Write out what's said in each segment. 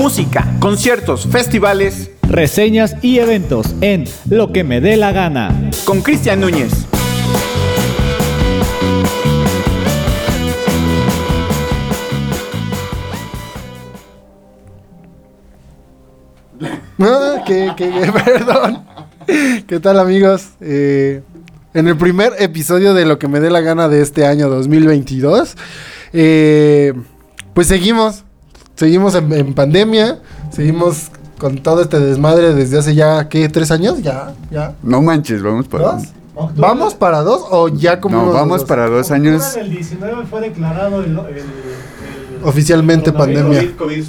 música, conciertos, festivales. Reseñas y eventos en Lo que me dé la gana. Con Cristian Núñez. Ah, que, que- que- perdón. ¿Qué tal amigos? Eh, en el primer episodio de lo que me dé la gana de este año 2022, eh, pues seguimos, seguimos en, en pandemia, seguimos con todo este desmadre desde hace ya, ¿qué? ¿Tres años? Ya, ya. No manches, vamos para. ¿Dos? ¿Vamos para dos o ya como... No, vamos para dos años. El 19 fue declarado el, el- el- Oficialmente pandemia.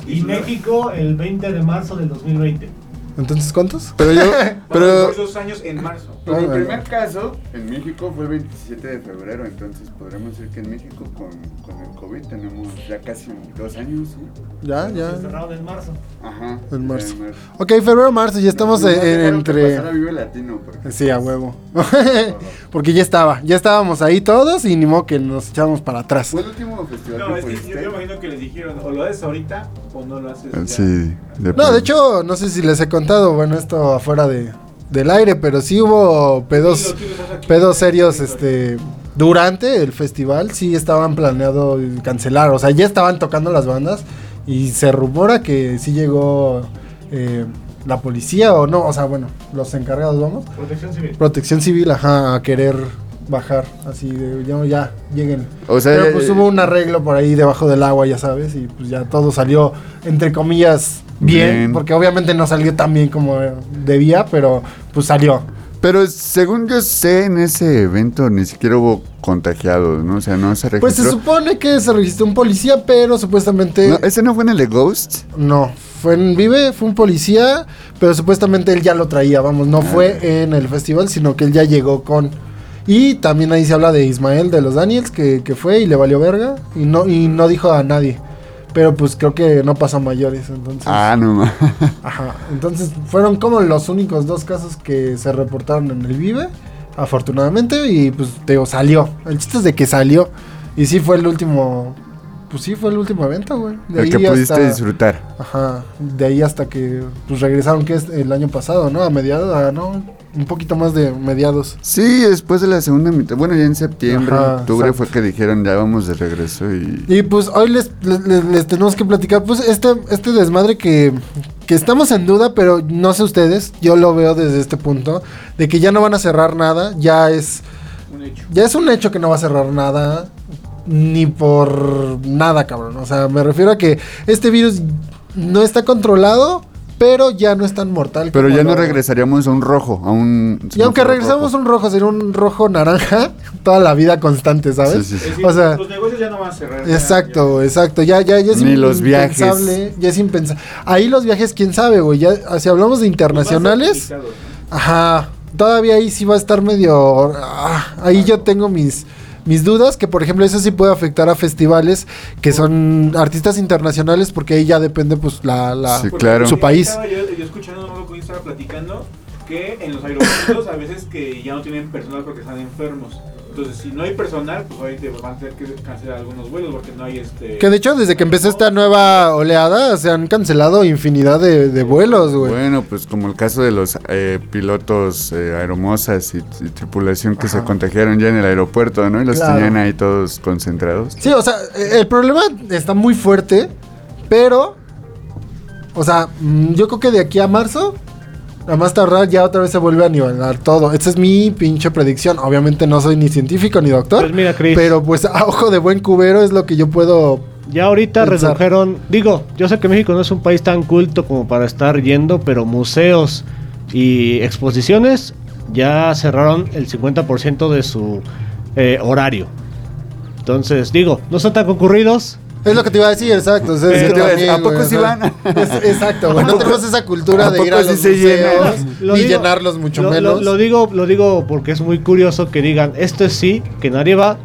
Y México el 20 de marzo del 2020. Entonces, ¿cuántos? Pero yo. Pero. Por dos años en marzo. Pues Ah, bueno. primer caso en México fue el 27 de febrero, entonces podremos decir que en México con, con el COVID tenemos ya casi dos años, ¿sí? Ya, ya. Cerraron en marzo. Ajá. En marzo. En Ok, febrero, marzo, ya estamos No, en- entre... Vive Latino, porque- Sí, a huevo. Porque ya estaba, ya estábamos ahí todos y ni modo que nos echamos para atrás. ¿Fue el último festival No, que es que yo, yo imagino que les dijeron, o lo haces ahorita o no lo haces. ya. Sí. No, de hecho, no sé si les he contado, bueno, esto afuera de, del aire, pero sí hubo pedos, pedos serios, este, durante el festival, sí estaban planeado cancelar, o sea, ya estaban tocando las bandas y se rumora que sí llegó eh, la policía o no, o sea, bueno, los encargados, vamos. Protección civil. Protección civil, ajá, a querer bajar, así de, ya, ya, lleguen. O sea, Pero pues hubo un arreglo por ahí debajo del agua, ya sabes, y pues ya todo salió, entre comillas, bien, Bien. porque obviamente no salió tan bien como debía, pero pues salió. Pero según yo sé, en ese evento ni siquiera hubo contagiados, ¿no? O sea, no se registró. Pues se supone que se registró un policía, pero supuestamente No, ¿Ese no fue en el de Ghost? no. Fue en Vive, fue un policía, pero supuestamente él ya lo traía, vamos, no fue en el festival, sino que él ya llegó con... Y también ahí se habla de Ismael de los Daniels, que, que fue y le valió verga, y no, y no dijo a nadie. Pero pues creo que no pasó a mayores, entonces... Ah, no Ajá, entonces fueron como los únicos dos casos que se reportaron en el Vive, afortunadamente, y pues te digo, salió. El chiste es de que salió. Y sí fue el último, pues sí fue el último evento, güey. De El que ahí pudiste hasta- disfrutar. Ajá, de ahí hasta que pues regresaron, que es el año pasado, ¿no? A mediados, a, no, un poquito más de mediados. Sí, después de la segunda mitad. Bueno, ya en septiembre, Ajá, octubre exacto. fue que dijeron ya vamos de regreso y. Y pues hoy les, les, les- les tenemos que platicar, pues este, este desmadre que, que estamos en duda, pero no sé ustedes, yo lo veo desde este punto, de que ya no van a cerrar nada, ya es, Un hecho. ya es un hecho que no va a cerrar nada, ni por nada, cabrón. O sea, me refiero a que este virus no está controlado, pero ya no es tan mortal. Pero como ya no regresaríamos a un rojo, a un. Y aunque regresamos rojo. un rojo, sería un rojo naranja toda la vida constante, ¿sabes? Sí, sí, sí. O sea, los negocios ya no van a cerrar. ya- Exacto, exacto. Ya, ya, ya es Ni los viajes. impensable, Ya es impensable. Ahí los viajes, quién sabe, güey. Ya, si hablamos de internacionales, a ajá. Todavía ahí sí va a estar medio. ah, ahí yo tengo mis. Mis dudas, que por ejemplo eso sí puede afectar a festivales que son artistas internacionales, porque ahí ya depende pues la, la Sí, ¿no? claro. su país. estaba Yo, yo escuchando, con quién estaba platicando, que en los aeropuertos a veces que ya no tienen personal porque están enfermos. Entonces, si no hay personal, pues obviamente van a tener que cancelar algunos vuelos porque no hay este... Que de hecho, desde que empezó esta nueva oleada, se han cancelado infinidad de, de vuelos, güey. Bueno, pues como el caso de los eh, pilotos eh, aeromosas y, y tripulación que se contagiaron ya en el aeropuerto, ¿no? Y los Claro. tenían ahí todos concentrados. Sí, o sea, el problema está muy fuerte, pero, o sea, mm, yo creo que de aquí a marzo, a más tardar, ya otra vez se vuelve a nivelar todo. Esa es mi pinche predicción. Obviamente no soy ni científico ni doctor, Pues mira, Chris. pero pues a ojo de buen cubero es lo que yo puedo... Ya ahorita Pensar. redujeron, digo, yo sé que México no es un país tan culto como para estar yendo, pero museos y exposiciones ya cerraron el 50% de su eh, horario. Entonces, digo, no son tan concurridos. Es lo que te iba a decir, exacto. es que también, ¿A poco güey, sí o sea, van? exacto, güey. No tenemos esa cultura ¿A de ir a los se museos, ni digo- llenarlos mucho menos. Lo, digo, lo digo porque es muy curioso que digan, esto es sí, que nadie va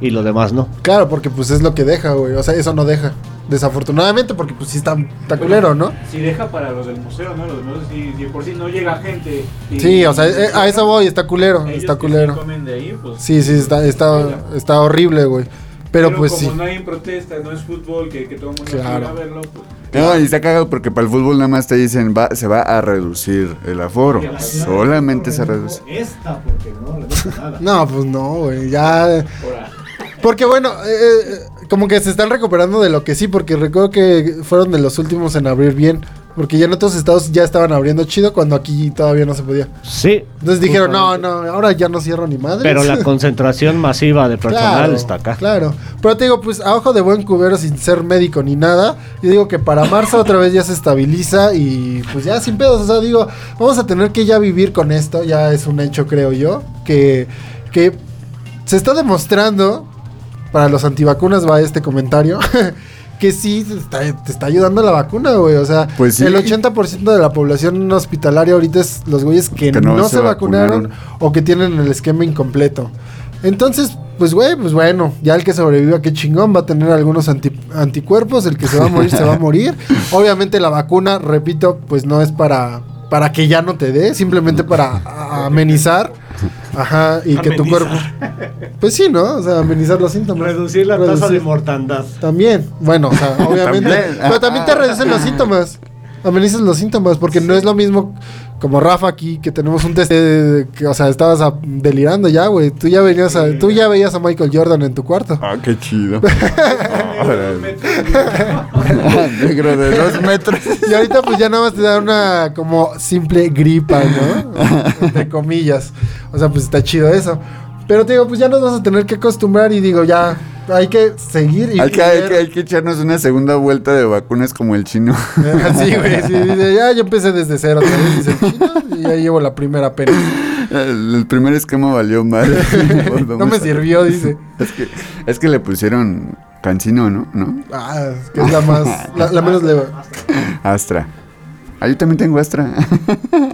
y lo demás no. Claro, porque pues es lo que deja, güey. O sea, eso no deja. Desafortunadamente, porque pues sí está, está culero, ¿no? Si deja para los del museo, ¿no? Los del museo, si, si por sí no llega gente. y- Sí, o sea, eh, a eso voy, está culero, ellos está que sí culero. comen de ahí, pues, Sí, sí, está, está, está horrible, güey. Pero, pues como sí. no hay protesta, no es fútbol, que, que todo el mundo Claro. quiera verlo, pues. No, y está cagado porque para el fútbol nada más te dicen va, se va a reducir el aforo. Solamente se reduce. Esta, porque no redujo nada. No, pues no, güey. Ya. Porque bueno, eh, eh, como que se están recuperando de lo que sí, porque recuerdo que fueron de los últimos en abrir bien. Porque ya en otros estados ya estaban abriendo chido cuando aquí todavía no se podía. Sí. Entonces dijeron, no, justamente. no, ahora ya no cierro ni madre. Pero la concentración masiva de personal está acá. Claro. Pero te digo, pues a ojo de buen cubero sin ser médico ni nada. Yo digo que para marzo otra vez ya se estabiliza y pues ya sin pedos. O sea, digo, vamos a tener que ya vivir con esto. Ya es un hecho, creo yo. Que, que se está demostrando, para los antivacunas va este comentario. Que sí, te está, te está ayudando la vacuna, güey. O sea, Pues sí. el 80% de la población hospitalaria ahorita es los güeyes que, Que no, no se, vacunaron, vacunaron. o que tienen el esquema incompleto. Entonces, pues güey, pues bueno, ya el que sobreviva, qué chingón, va a tener algunos anti- anticuerpos, el que se va a morir, se va a morir. Obviamente la vacuna, repito, pues no es para, para que ya no te dé, simplemente para amenizar. Ajá, y que tu cuerpo... Pues sí, ¿no? O sea, amenizar los síntomas. Reducir la tasa de Reducir- mortandad. También, bueno, o sea, obviamente. También. Pero también te reducen los síntomas. Amenizas los síntomas, porque no es lo mismo como Rafa aquí, que tenemos un test de- que, o sea, estabas a- delirando ya, güey. Tú ya venías a, tú ya veías a Michael Jordan en tu cuarto. Ah, qué chido. negro, metro, Negro de dos metros. Y ahorita pues ya nada más te da una como simple gripa, ¿no? Entre comillas. O sea, pues está chido eso. Pero te digo, pues ya nos vas a tener que acostumbrar y digo, ya hay que seguir y Hay que, hay, que, hay que echarnos una segunda vuelta de vacunas como el chino. Sí, güey, sí, ya yo empecé desde cero dice el chino, y ya llevo la primera pena. El, el primer esquema valió mal. No me sirvió, dice. Es que, es que le pusieron cancino, ¿no? ¿No? Ah, es que es la más, la, la menos leve. Astra. Ah, yo también tengo Astra.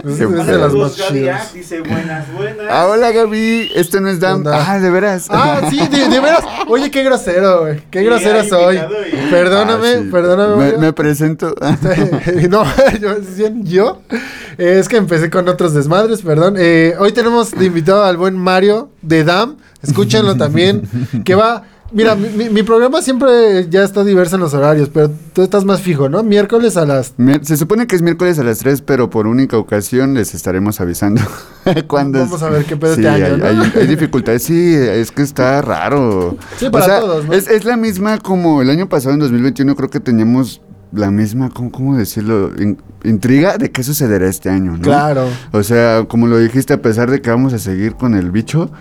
Es, Qué es de las más chidas. Dice buenas, buenas. ah, hola Gaby. Esto no es DAM. Ah, de veras. Ah, sí, de, de veras. Oye, qué grosero, güey. Qué Sí, grosero soy. y- Perdóname, Ah, sí. perdóname. Me, güey. me presento. no, yo, yo eh, es que empecé con otros desmadres, perdón. Eh, hoy tenemos de invitado al buen Mario de DAM. Escúchenlo también. Que va. Mira, mi, mi- programa siempre ya está diverso en los horarios, pero tú estás más fijo, ¿no? Miércoles a las. Se supone que es miércoles a las 3, pero por única ocasión les estaremos avisando. cuando Vamos a ver qué pedo sí, este año, hay, ¿no? hay- hay dificultades. Sí, es que está raro. Sí, para todos, ¿no? Es, es la misma como el año pasado, en 2021, creo que teníamos la misma, ¿cómo, cómo decirlo? In- intriga de qué sucederá este año, ¿no? Claro. O sea, como lo dijiste, a pesar de que vamos a seguir con el bicho,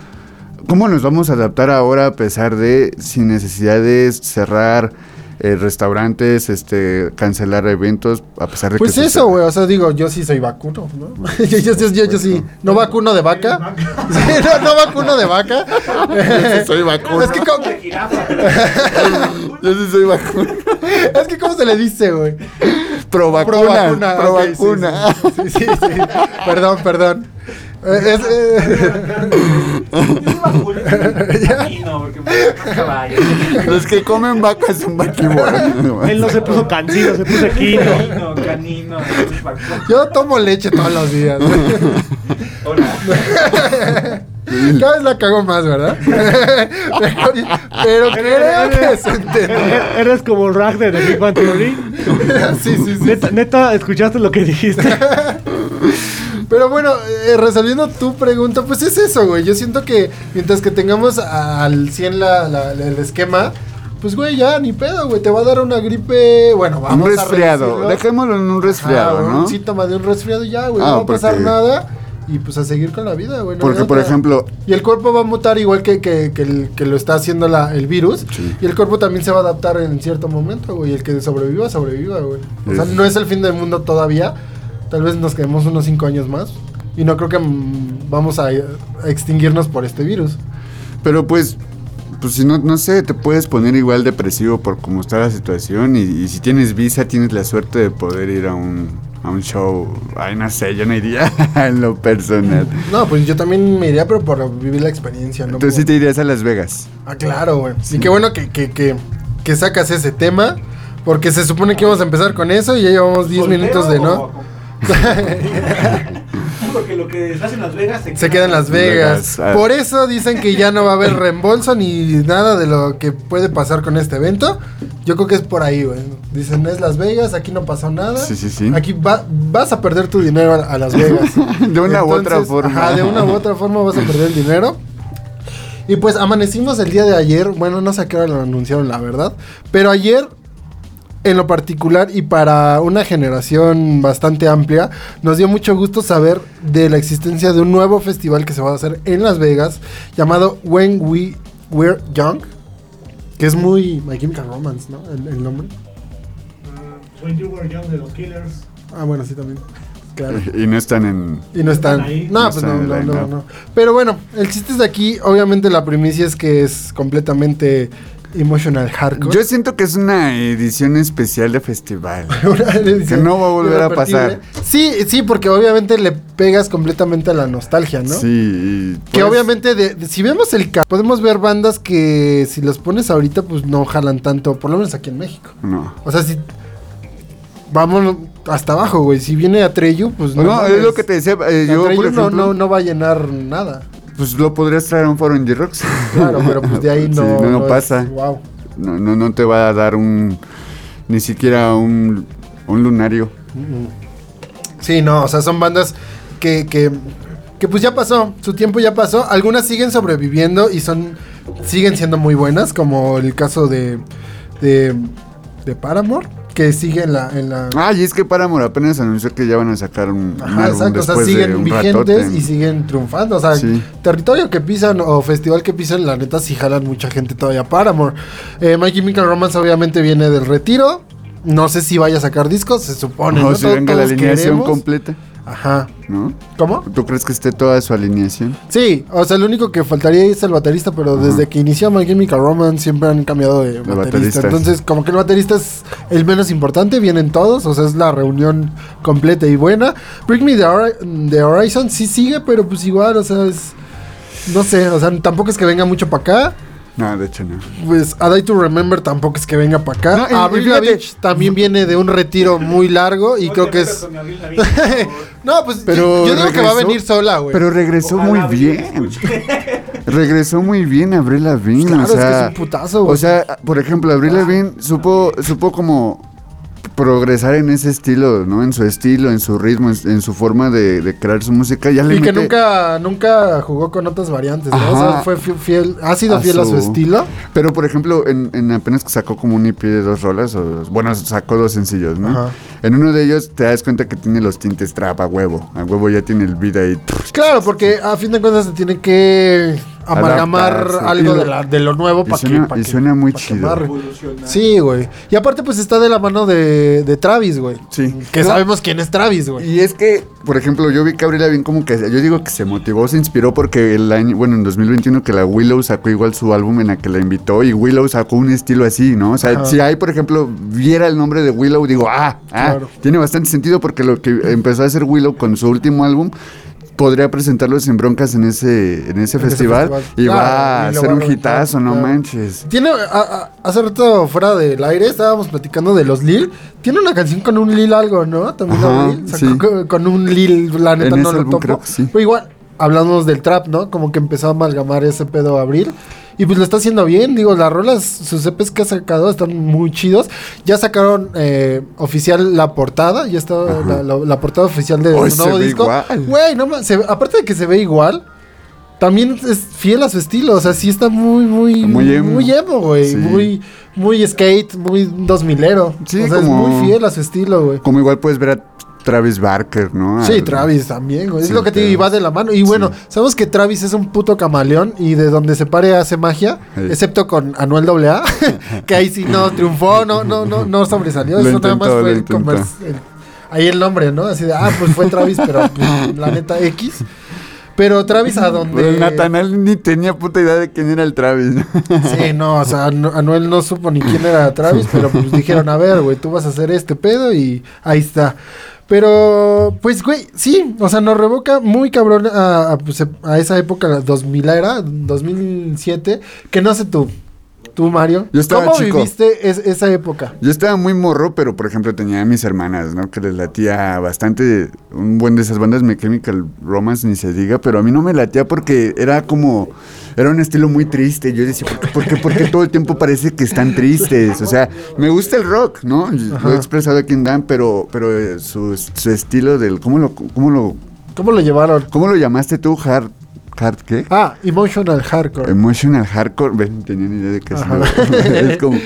¿cómo nos vamos a adaptar ahora a pesar de, sin necesidad de cerrar eh, restaurantes, este, cancelar eventos, a pesar de Pues que... eso, güey. O sea, digo, yo sí soy vacuno, ¿no? yo, yo, yo, yo- yo sí. ¿No vacuno de vaca? Sí, no, no vacuno de vaca. Yo sí soy vacuno. Es que, ¿cómo, De jirafa. Yo sí soy vacuna. es que, ¿cómo se le dice, güey? Pro vacuna. Pro ok, sí, vacuna. Sí, sí, sí, sí. Perdón, perdón. Eh, es, eh. Los que comen vacas son vaquivoros. Él no se puso cansino, se puso equino. Canino, canino. yo tomo leche todos los días. Hola. Cada vez la cago más, ¿verdad? Pero creo que se entendió. Eres como Ragnar de Big Bang Theory. Sí, sí, sí. Neta, neta, ¿escuchaste lo que dijiste? Pero bueno, eh, resolviendo tu pregunta, pues es eso, güey. Yo siento que mientras que tengamos al 100 la, la- la- el esquema, pues güey, ya ni pedo, güey. Te va a dar una gripe, bueno, Un vamos a resfriado. reducirlo. Dejémoslo en un resfriado, ¿no? Un síntoma de un resfriado y ya, güey. Ah, no va a pasar nada. Y pues a seguir con la vida, güey. no Porque, por ejemplo, Y el cuerpo va a mutar igual que, que, que el, que lo está haciendo la, el virus. Sí. Y el cuerpo también se va a adaptar en cierto momento, güey. El que sobreviva, sobreviva, güey. O sea, no es el fin del mundo todavía. Tal vez nos quedemos unos 5 años más. Y no creo que mm, vamos a, a extinguirnos por este virus. Pero pues, pues si no, no sé, te puedes poner igual depresivo por cómo está la situación y, y si tienes visa tienes la suerte de poder ir a un, a un show. Ay, no sé, yo no iría en lo personal. No, pues yo también me iría, pero por vivir la experiencia, ¿no? Entonces sí te irías a Las Vegas. Ah, claro, güey. Y qué bueno que, que, que, que sacas ese tema. Porque se supone que íbamos a empezar con eso y ya llevamos 10 minutos de no. porque lo que se hace en Las Vegas Se queda en Las Vegas. Vegas, ah. Por eso dicen que ya no va a haber reembolso ni nada de lo que puede pasar con este evento. Yo creo que es por ahí, güey. Dicen, es Las Vegas, aquí no pasó nada. Sí, sí, sí. Aquí va- vas a perder tu dinero a, a Las Vegas. De una u otra forma. Ajá, de una u otra forma vas a perder el dinero. Y pues amanecimos el día de ayer. Bueno, no sé a qué hora lo anunciaron, la verdad. Pero ayer, en lo particular y para una generación bastante amplia, nos dio mucho gusto saber de la existencia de un nuevo festival que se va a hacer en Las Vegas llamado When We Were Young. Que es muy My Chemical Romance, ¿no? El, el nombre. When You Were Young de los Killers. Ah, bueno, sí también. Claro. Y no están en. Y no están. Están ahí. No, No pues están no, no, no, no. Pero bueno, el chiste es de aquí. Obviamente la primicia es que es completamente emotional hardcore. Yo siento que es una edición especial de festival. Que no va a volver a pasar. Sí, sí, porque obviamente le pegas completamente a la nostalgia, ¿no? Sí. Que pues, obviamente, de, de- si vemos el ca- podemos ver bandas que si los pones ahorita, pues no jalan tanto, por lo menos aquí en México. No. O sea, si vamos hasta abajo, güey. Si viene Atreyu, pues no. No, es lo que te decía. eh, yo, por no, no, no va a llenar nada. Pues lo podrías traer a un foro en G-Rocks. Claro, pero pues de ahí Sí, no. no, es- pasa. wow. No, no, no te va a dar un. Ni siquiera un. Un lunario. Sí, no, o sea, son bandas que, que, que pues ya pasó, su tiempo ya pasó. Algunas siguen sobreviviendo y son siguen siendo muy buenas, como el caso de de, de Paramore, que sigue en la en la Ah, y es que Paramore apenas anunció que ya van a sacar un, un Ajá, álbum exacto, o sea, después de siguen un vigentes ratote. y siguen triunfando. O sea, Sí. territorio que pisan o festival que pisan, la neta sí jalan mucha gente todavía Paramore. Eh, My Chemical Romance obviamente viene del retiro. No sé si vaya a sacar discos, se supone. O ¿no? si venga la alineación queremos. completa, Ajá. ¿no? ¿Cómo? ¿Tú crees que esté toda su alineación? Sí, o sea, lo único que faltaría es el baterista, pero Ajá. desde que inició My Chemical Romance siempre han cambiado de baterista. Entonces, como que el baterista es el menos importante, vienen todos, o sea, es la reunión completa y buena. Bring Me the, the Horizon sí sigue, pero pues igual, o sea, es... No sé, o sea, tampoco es que venga mucho para acá. No, de hecho no. Pues A Day to Remember tampoco es que venga para acá. No, fíjate- Lavigne también viene de un retiro muy largo y No creo que es... No, pues Pero yo, yo digo que va a venir sola, güey. Pero regresó Ojalá muy bien. Regresó muy bien Avril Lavigne. Claro, o es que sea, es un putazo, güey. O sea, por ejemplo, Avril Lavigne supo, supo como progresar en ese estilo, ¿no? En su estilo, en su ritmo, en, en su forma de, de crear su música. Ya le Y que nunca, nunca jugó con otras variantes, ¿no? O sea, fue fi- fiel, ha sido fiel a su su- estilo. Pero, por ejemplo, en, en apenas que sacó como un EP de dos rolas, o, bueno, sacó dos sencillos, ¿no? Ajá. En uno de ellos te das cuenta que tiene los tintes trap a huevo. A huevo ya tiene el beat ahí. Claro, porque a fin de cuentas se tiene que amalgamar algo de, la- de lo nuevo y para que, pa' y que- suena muy chido. Sí, güey. Y aparte, pues está de la mano de, de Travis, güey. Sí. Que No. sabemos quién es Travis, güey. Y es que, por ejemplo, yo vi que Avril Lavigne como que, yo digo que se motivó, se inspiró porque el año, bueno, en 2021 que la Willow sacó igual su álbum en la que la invitó y Willow sacó un estilo así, ¿no? O sea, Ajá. si ahí, por ejemplo, viera el nombre de Willow, digo, ah, ah, Claro. tiene bastante sentido porque lo que empezó a hacer Willow con su último álbum podría presentarlo sin broncas en ese, en ese festival festival. y Claro, va a ser a un hitazo, no claro. manches. Tiene, a- a- hace rato fuera del aire estábamos platicando de los Lil. Tiene una canción con un Lil algo, ¿no? También Ajá, sí. con un Lil, la neta En no ese lo álbum topo. creo que sí. Pero igual, hablamos del trap, ¿no? Como que empezó a amalgamar ese pedo Abril. Y pues lo está haciendo bien, digo, las rolas, sus EPs que ha sacado están muy chidos. Ya sacaron eh, oficial la portada, ya está la, la- la portada oficial de Uy, su nuevo disco. Güey, no se- aparte de que se ve igual, también es fiel a su estilo, o sea, sí está muy, muy, Muy emo. muy emo, güey. Sí. Muy, muy skate, muy dos milero. Sí, o sea, como- es muy fiel a su estilo, güey. Como igual puedes ver a Travis Barker, ¿no? Sí, Al- Travis también, güey. Es lo que te va de la mano. Y bueno, Sí. sabemos que Travis es un puto camaleón y de donde se pare hace magia, Sí. excepto con Anuel AA, que ahí sí no triunfó, no, no, no, no sobresalió. Lo Eso nada más intentó, fue el intentó. el- ahí el nombre, ¿no? Así de, ah, pues fue Travis, pero pues, la neta X. Pero Travis a donde... El Natanel ni tenía puta idea de quién era el Travis. Sí, no, o sea, Anu- Anuel no supo ni quién era Travis, pero pues dijeron, a ver, güey, tú vas a hacer este pedo y ahí está. Pero, pues, güey, sí, o sea, nos revoca muy cabrón a, a, pues, a esa época, la 2000 era, 2007, que no sé tú. Tú, Mario. Yo estaba ¿Cómo chico. viviste es- esa época? Yo estaba muy morro, pero por ejemplo tenía a mis hermanas, ¿no? Que les latía bastante un buen de esas bandas My Chemical Romance, ni se diga, pero a mí no me latía porque era como, era un estilo muy triste. Yo decía, ¿por qué, por qué, por qué todo el tiempo parece que están tristes? O sea, me gusta el rock, ¿no? Lo he expresado aquí en Dan, pero, pero eh, su, su estilo del, ¿cómo lo, cómo lo, ¿Cómo lo llevaron? cómo lo llamaste tú? Hard, hard qué? Ah, emotional hardcore. Emotional hardcore, ven, tenía ni idea de qué es. Como,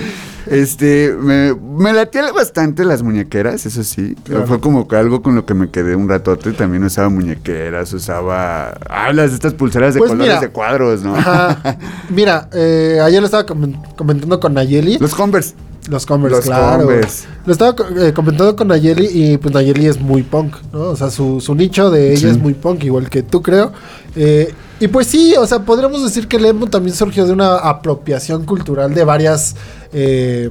este, me, me latía bastante las muñequeras, eso sí. Claro. Fue como algo con lo que me quedé un ratote. También usaba muñequeras, usaba, hablas de estas pulseras de Pues colores mira. de cuadros, ¿no? Ajá. Mira, eh, ayer lo estaba comen- comentando con Nayeli. Los Converse. Los Converse, Los claro. Converse. Lo estaba eh, comentando con Nayeli y pues Nayeli es muy punk, ¿no? O sea, su, su nicho de ella Sí. es muy punk, igual que tú creo. Eh, y pues sí, o sea, podríamos decir que el emo también surgió de una apropiación cultural de varias, eh,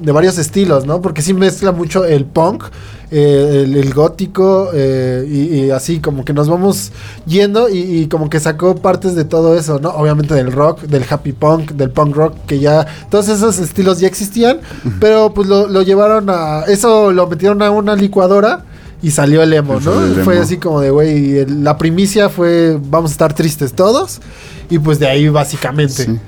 de varios estilos, ¿no? Porque sí mezcla mucho el punk, eh, el, el gótico eh, y, y así como que nos vamos yendo y, y como que sacó partes de todo eso, ¿no? Obviamente del rock, del happy punk, del punk rock, que ya todos esos estilos ya existían, pero pues lo, lo llevaron a, eso lo metieron a una licuadora. Y salió el emo, ¿no? el Fue así como de, güey, la primicia fue, vamos a estar tristes todos. Y pues de ahí básicamente. Sí.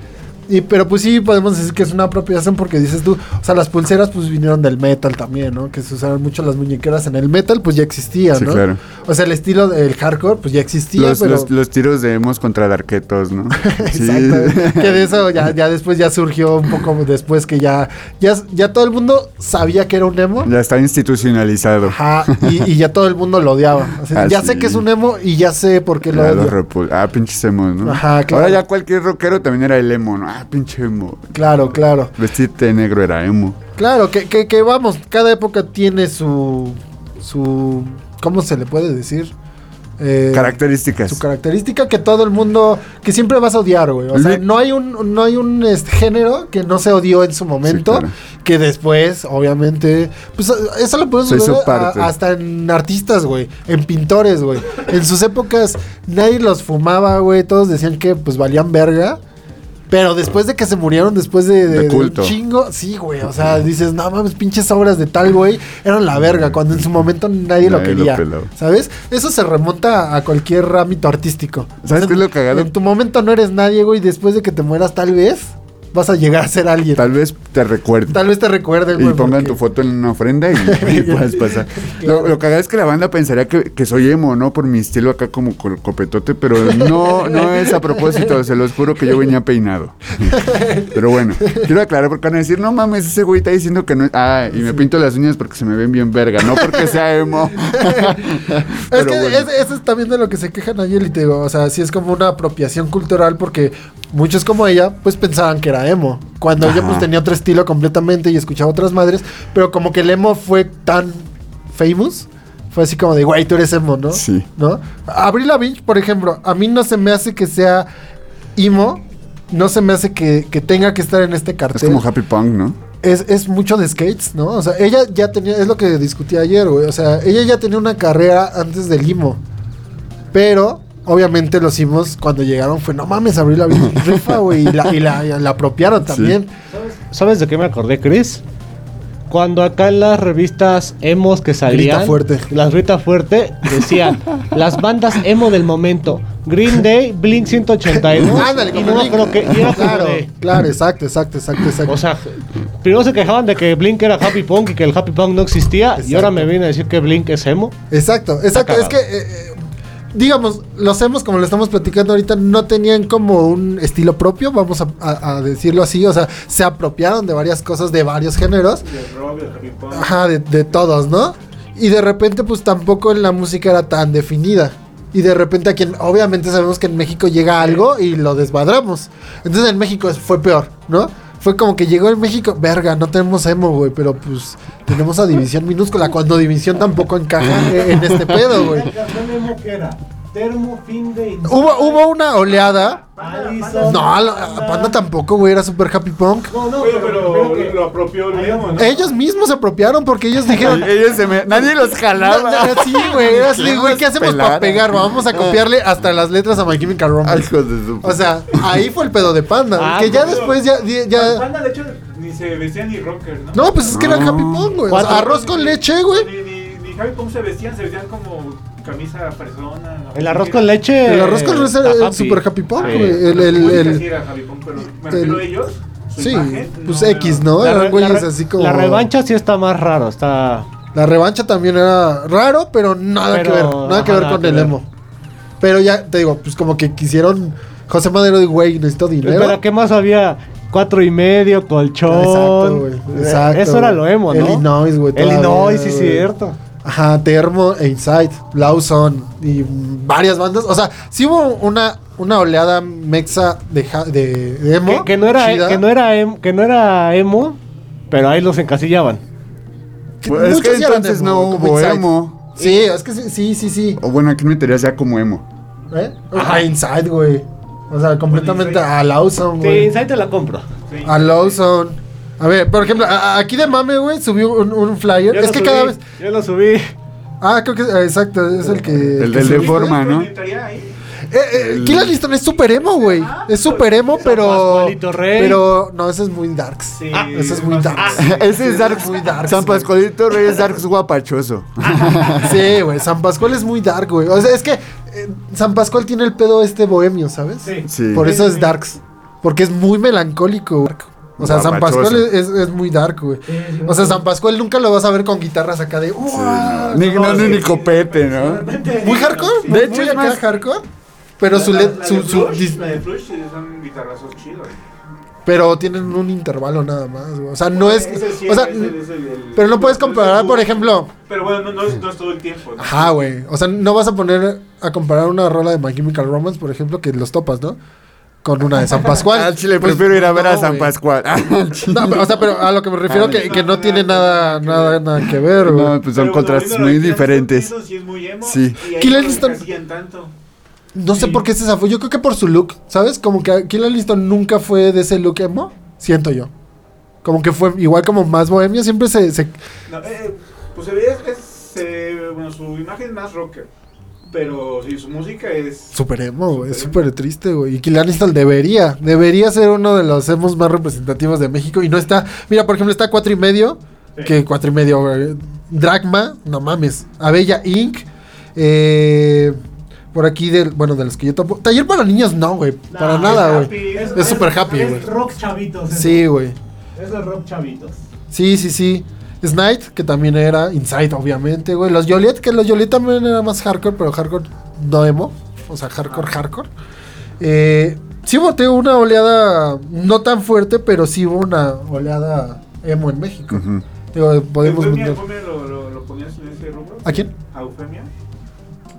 Y, pero pues sí podemos decir que es una apropiación porque dices tú, o sea, las pulseras pues vinieron del metal también, ¿no? Que se usaron mucho las muñequeras en el metal, pues ya existían, Sí, ¿no? claro. O sea, el estilo del hardcore pues ya existía, Los, pero... los, los tiros de emos contra darquetos, ¿no? Exacto. Que de eso ya, ya después ya surgió un poco después que ya, ya, ya todo el mundo sabía que era un emo. Ya está institucionalizado. Ajá, y, y ya todo el mundo lo odiaba. O sea, Ah, ya sí. sé que es un emo y ya sé por qué lo los odio. ah, pinches emos, ¿no? Ajá, claro. Ahora ya cualquier rockero también era el emo, ¿no? Ah, pinche emo. Claro, claro. Vestirte de negro era emo. Claro, que, que, que vamos, cada época tiene su. su. ¿Cómo se le puede decir? Eh, Características. su característica que todo el mundo que siempre vas a odiar, güey. O sea, no hay un no hay un este, género que no se odió en su momento, claro. que después, obviamente, pues eso lo podemos ver a- hasta en artistas, güey, en pintores, güey. En sus épocas nadie los fumaba, güey, todos decían que pues valían verga. Pero después de que se murieron, después de, de- De de un chingo, sí, güey. O sea, dices, no mames, pinches obras de tal, güey, eran la verga, cuando en su momento nadie, lo Nadie lo quería. ¿Sabes? Eso se remonta a cualquier ámbito artístico. ¿Sabes qué es lo cagado? En tu momento no eres nadie, güey, después de que te mueras, tal vez vas a llegar a ser alguien. Tal, Tal vez te recuerde. vez te recuerden, Y güey. pongan porque- tu foto en una ofrenda y, y puedes pasar. Lo, lo cagado es que la banda pensaría que, que soy emo, ¿no? Por mi estilo acá como copetote, pero no, no es a propósito, se los juro que yo venía peinado. Pero bueno, quiero aclarar porque van a decir, no mames, ese güey está diciendo que no es... Ah, y me pinto las uñas porque se me ven bien verga, no porque sea emo. Es que bueno. es- eso es también de lo que se quejan ayer y te digo, o sea, sí es como una apropiación cultural porque muchos como ella, pues pensaban que era emo. Cuando ella pues tenía otro estilo completamente y escuchaba otras madres, pero como que el emo fue tan famous, fue así como de, güey, tú eres emo, ¿no? Sí. ¿No? Avril Lavigne, por ejemplo, a mí no se me hace que sea emo, no se me hace que, que tenga que estar en este Es cartel. como happy punk, ¿no? es, es mucho de skates, ¿no? O sea, ella ya tenía, es lo que discutí ayer, güey. O sea, ella ya tenía una carrera antes del limo. Pero, obviamente, los imos cuando llegaron fue, no mames, Abril la rifa, güey. Y la, y la, y la apropiaron también. ¿Sabes de qué me acordé, Chris? Cuando acá en las revistas emos que salían, Grita Fuerte. las Rita Fuerte, decían las bandas emo del momento, Green Day, Blink 182, Ándale, y no Blink. y era Claro, de- claro, exacto, exacto, exacto, exacto. o sea, primero se quejaban de que Blink era happy punk y que el happy punk no existía, y ahora me viene a decir que Blink es emo. Exacto, exacto. Es que, eh, digamos, los hemos, como lo estamos platicando ahorita, no tenían como un estilo propio, vamos a, a- a decirlo así. O sea, se apropiaron de varias cosas de varios géneros. Rock, happy punk. Ajá, de, de todos, ¿no? Y de repente, pues tampoco en la música era tan definida. Y de repente aquí, en- obviamente sabemos que en México llega algo y lo desmadramos. Entonces en México fue peor, ¿no? Fue como que llegó en México, verga, no tenemos emo, güey, pero pues tenemos a División minúscula, cuando División tampoco encaja en en este pedo, güey. Termo, Finde, Inside, Hubo, hubo una oleada. Allison. No, la- Panda tampoco, güey, era super happy punk. No, no, pero, pero lo apropió ¿no? Ellos mismos se apropiaron porque ellos dijeron. Ellos se me- Nadie los jalaba. "Na- na- Sí, güey, era así, ¿Quién güey, ¿qué hacemos para pegar? Vamos a copiarle hasta las letras a My Chemical Ay, Romance. hijos de su. O sea, ahí fue el pedo de Panda. Ah, que ya después ya, ya- Panda, de hecho, ni se vestían ni rocker, ¿no? No, pues es que era Happy Punk, güey. O sea, Cuatro. arroz con leche, güey. Ni, ni, ni Javi cómo se vestían, se vestían como camisa fresona. ¿no? El arroz con leche. El arroz con leche happy. super Happy Punk, güey. El, el, el- Javi Punk, pero me refiero el- a ellos. Sí, pues no X, ¿no? La, Eran güeyes así como. la revancha sí está más raro. Está. La revancha también era raro, pero nada Pero, que ver. Nada que ver nada con que el ver. emo. Pero ya te digo, pues como que quisieron. José Madero de güey, necesito dinero. Pero ¿qué más había? Cuatro y medio, colchón. Exacto, güey. Exacto. Eso era lo emo, ¿no? Illinois, güey. Illinois, sí, cierto. Ajá, Termo e Inside, Lawson y varias bandas. O sea, sí hubo una, una oleada mexa de, de, de emo. Que, que no era, chida. que, no era em- que no era emo, pero ahí los encasillaban. Pues es que sí eran entonces emo, no hubo Inside. emo. Sí, es que sí, sí, sí. sí. O bueno, aquí meterías ya como emo. ¿Eh? A Inside, güey. O sea, completamente Inside. a Lawson, Sí, güey. Inside te la compro. Sí. A Lawson. A ver, por ejemplo, a- a- aquí de mame, güey, subió un, un flyer. Yo es lo que subí, cada vez. Yo lo subí. Ah, creo que exacto, es el que. El que del subiste. Deforma, ¿no? Eh, eh, Kill Aniston es super emo, güey. Es super emo, San pero. Pascualito Rey. Pero no, ese es muy darks. Sí, Ah, ese es muy darks. Ese es Dark. muy darks, San güey. Pascualito Reyes Darks guapachoso. Sí, güey. San Pascual es muy dark, güey. O sea, es que eh, San Pascual tiene el pedo este bohemio, ¿sabes? Sí. Sí. Por eso es darks. Porque es muy melancólico, güey. O sea, San. Pascual es, es muy dark, güey. O sea. San Pascual nunca lo vas a ver con guitarras acá de. Sí, "Uah". no. Ni, no, ni, ni copete, ¿no? Muy hardcore. De muy hecho, es acá más- hardcore. Pero su, La- let- la su, de su Flush, dis- La de Flush sí son guitarrazos chidos. Pero tienen un intervalo nada más, güey. O sea, no es. Ese sí O sea, es el- es el- el- pero no puedes comparar, por ejemplo. Pero bueno, no, no es, no es todo el tiempo. ¿no? Ajá, güey. O sea, no vas a poner a comparar una rola de My Chemical Romance, por ejemplo, que los topas, ¿no? Con una de San Pascual. Al chile Pues, prefiero ir a ver a no, San. Pascual. No, pero, o sea, pero a lo que me refiero que, que no tiene nada, nada, nada que ver, güey. No, pues son Pero contrastes muy diferentes. Sí, es muy emo. Sí. No sé por qué se zafó. Yo creo que por su look, ¿sabes? Como que Kill Aniston nunca fue de ese look emo. Siento yo. Como que fue igual como más bohemio. Siempre se... se- No, eh, pues se ve, es, se- bueno, su imagen es más rocker. Pero sí, su música es. Súper emo, güey. Es Súper triste, güey. Y Kill Aniston debería. Debería ser uno de los emos más representativos de México. Y no está... Mira, por ejemplo, está cuatro y medio. Sí. Que cuatro y medio, güey. Dragma, no mames. Abella Inc. Eh, por aquí, del, bueno, de los que yo topo. Taller para niños, no, güey. Para nada, es güey. happy. Es súper happy, güey. Es rock chavitos. eso. Sí, güey. Es de rock chavitos. Sí, sí, sí. Snide, que también era Inside, obviamente, güey. Los Joliet, que los Joliet también era más hardcore, pero hardcore no emo. O sea, hardcore, hardcore. Eh, sí hubo te- una oleada no tan fuerte, pero sí hubo una oleada emo en México. Ujú. Digo, podemos... ¿Eufemia, meter- Eufemia lo, lo, lo ponías en ese rubro? ¿A quién? ¿A Eufemia?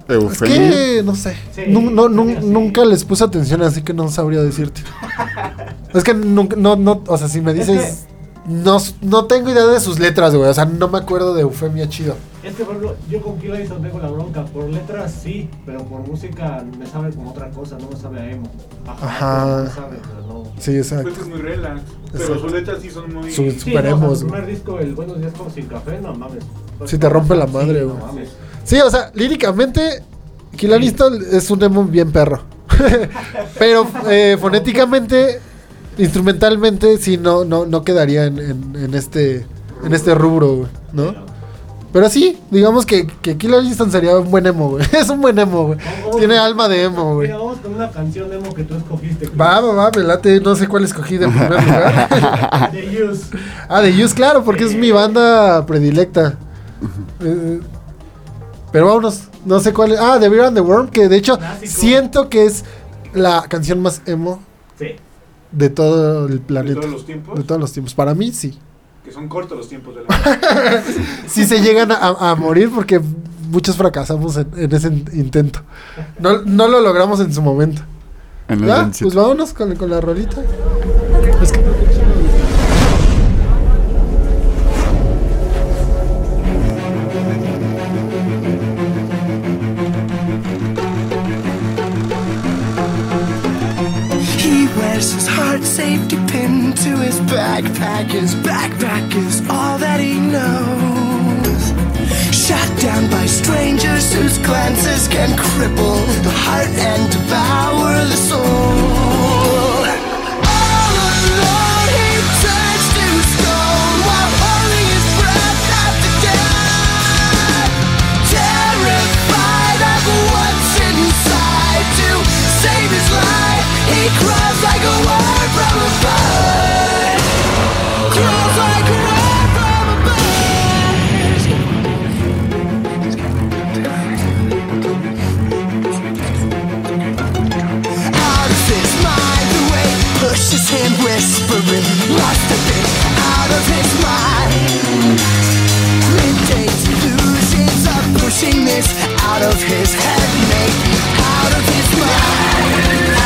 Es Eufemia. que, no sé. Sí, Nu- no, nu- sí. Nunca les puse atención, así que no sabría decirte. es que nunca, no, no, o sea, si me Es dices... No, no tengo idea de sus letras, güey. O sea, no me acuerdo de Eufemia chido. Es que, por ejemplo, yo con Kill tengo la bronca. Por letras sí, pero por música me sabe como otra cosa, no me sabe a emo. Ajá. No me sabe, pero no. Sí, exacto. Pues es muy relax. Pero Exacto. sus letras sí son muy. Su- Sí, Super no, o sea, güey. primer disco, el Buenos Días como sin café, no mames. Sí, te rompe la Sí, madre, no güey. mames. Sí, o sea, líricamente, Kill es un emo bien perro. Pero eh, fonéticamente, instrumentalmente, sí, no, no, no quedaría en, en- en este, en este rubro, güey, ¿no? Pero sí, digamos que, que Kill Aniston sería un buen emo, güey. Es un buen emo, güey. Vamos- Tiene alma de emo, güey. Mira, vamos con una canción emo que tú escogiste. Chris. Va, va, va, me late, no sé cuál escogí de primer lugar. The Use. Ah, de Use, claro, porque es mi banda predilecta. Eh, pero vámonos, no sé cuál es. Ah, The Beer and the Worm, que de hecho Clásico. siento que es la canción más emo Sí. De todo el De planeta. todos los tiempos. De todos los tiempos. Para mí, sí. Que son cortos los tiempos de la. Sí se llegan a, a morir porque muchos fracasamos en, en ese in- intento. No, no lo logramos en su momento. En ¿Ya? Pues vámonos con, con la rolita. Es que- safety pin to his backpack. His backpack is all that he knows. Shot down by strangers whose glances can cripple the heart and devour the soul. Pushing this out of his head, maybe out of his mind.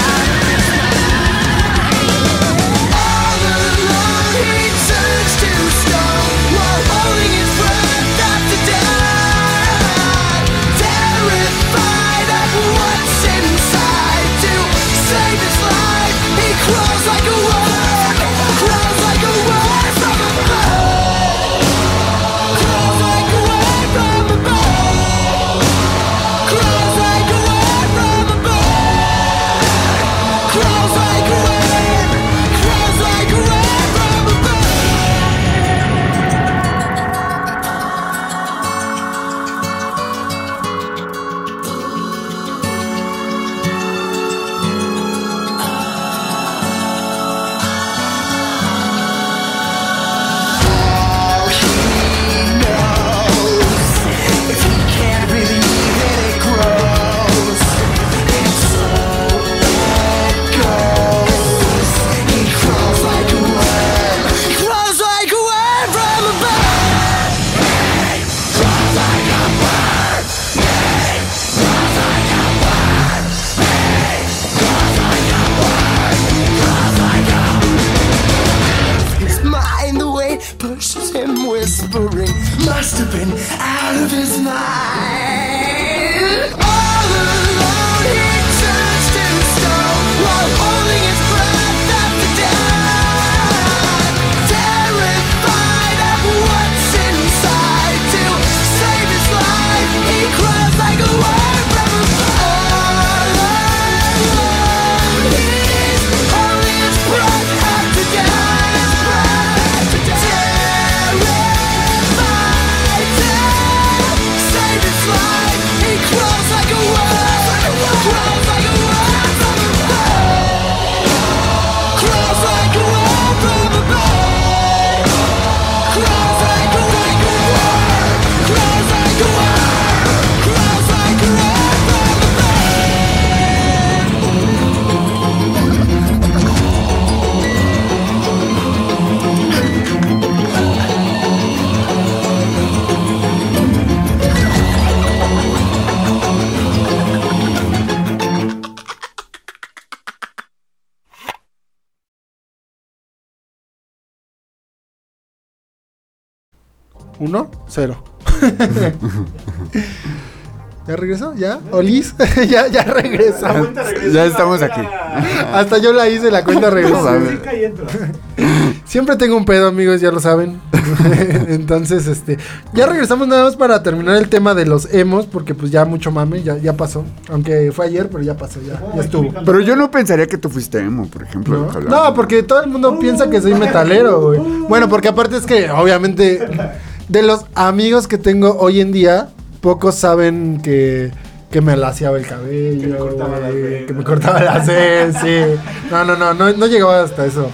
Cero. ¿Ya regresó? ¿Ya? ¿Olis? ya, ya La regresa. cuenta regresiva Ya estamos aquí. Hasta yo la hice, la cuenta entra. Siempre tengo un pedo, amigos, ya lo saben. Entonces, este, ya regresamos nada más para terminar el tema de los emos, porque pues ya mucho mame, ya, ya pasó. Aunque fue ayer, pero ya pasó, ya, ya estuvo. Pero yo no pensaría que tú fuiste emo, por ejemplo. ¿No? No, porque todo el mundo piensa que soy metalero, güey. Bueno, porque aparte es que, obviamente, de los amigos que tengo hoy en día, pocos saben que, que me laseaba el cabello, Que me cortaba venas. que me cortaba las venas, sí. No, no, no, no, no llegaba hasta eso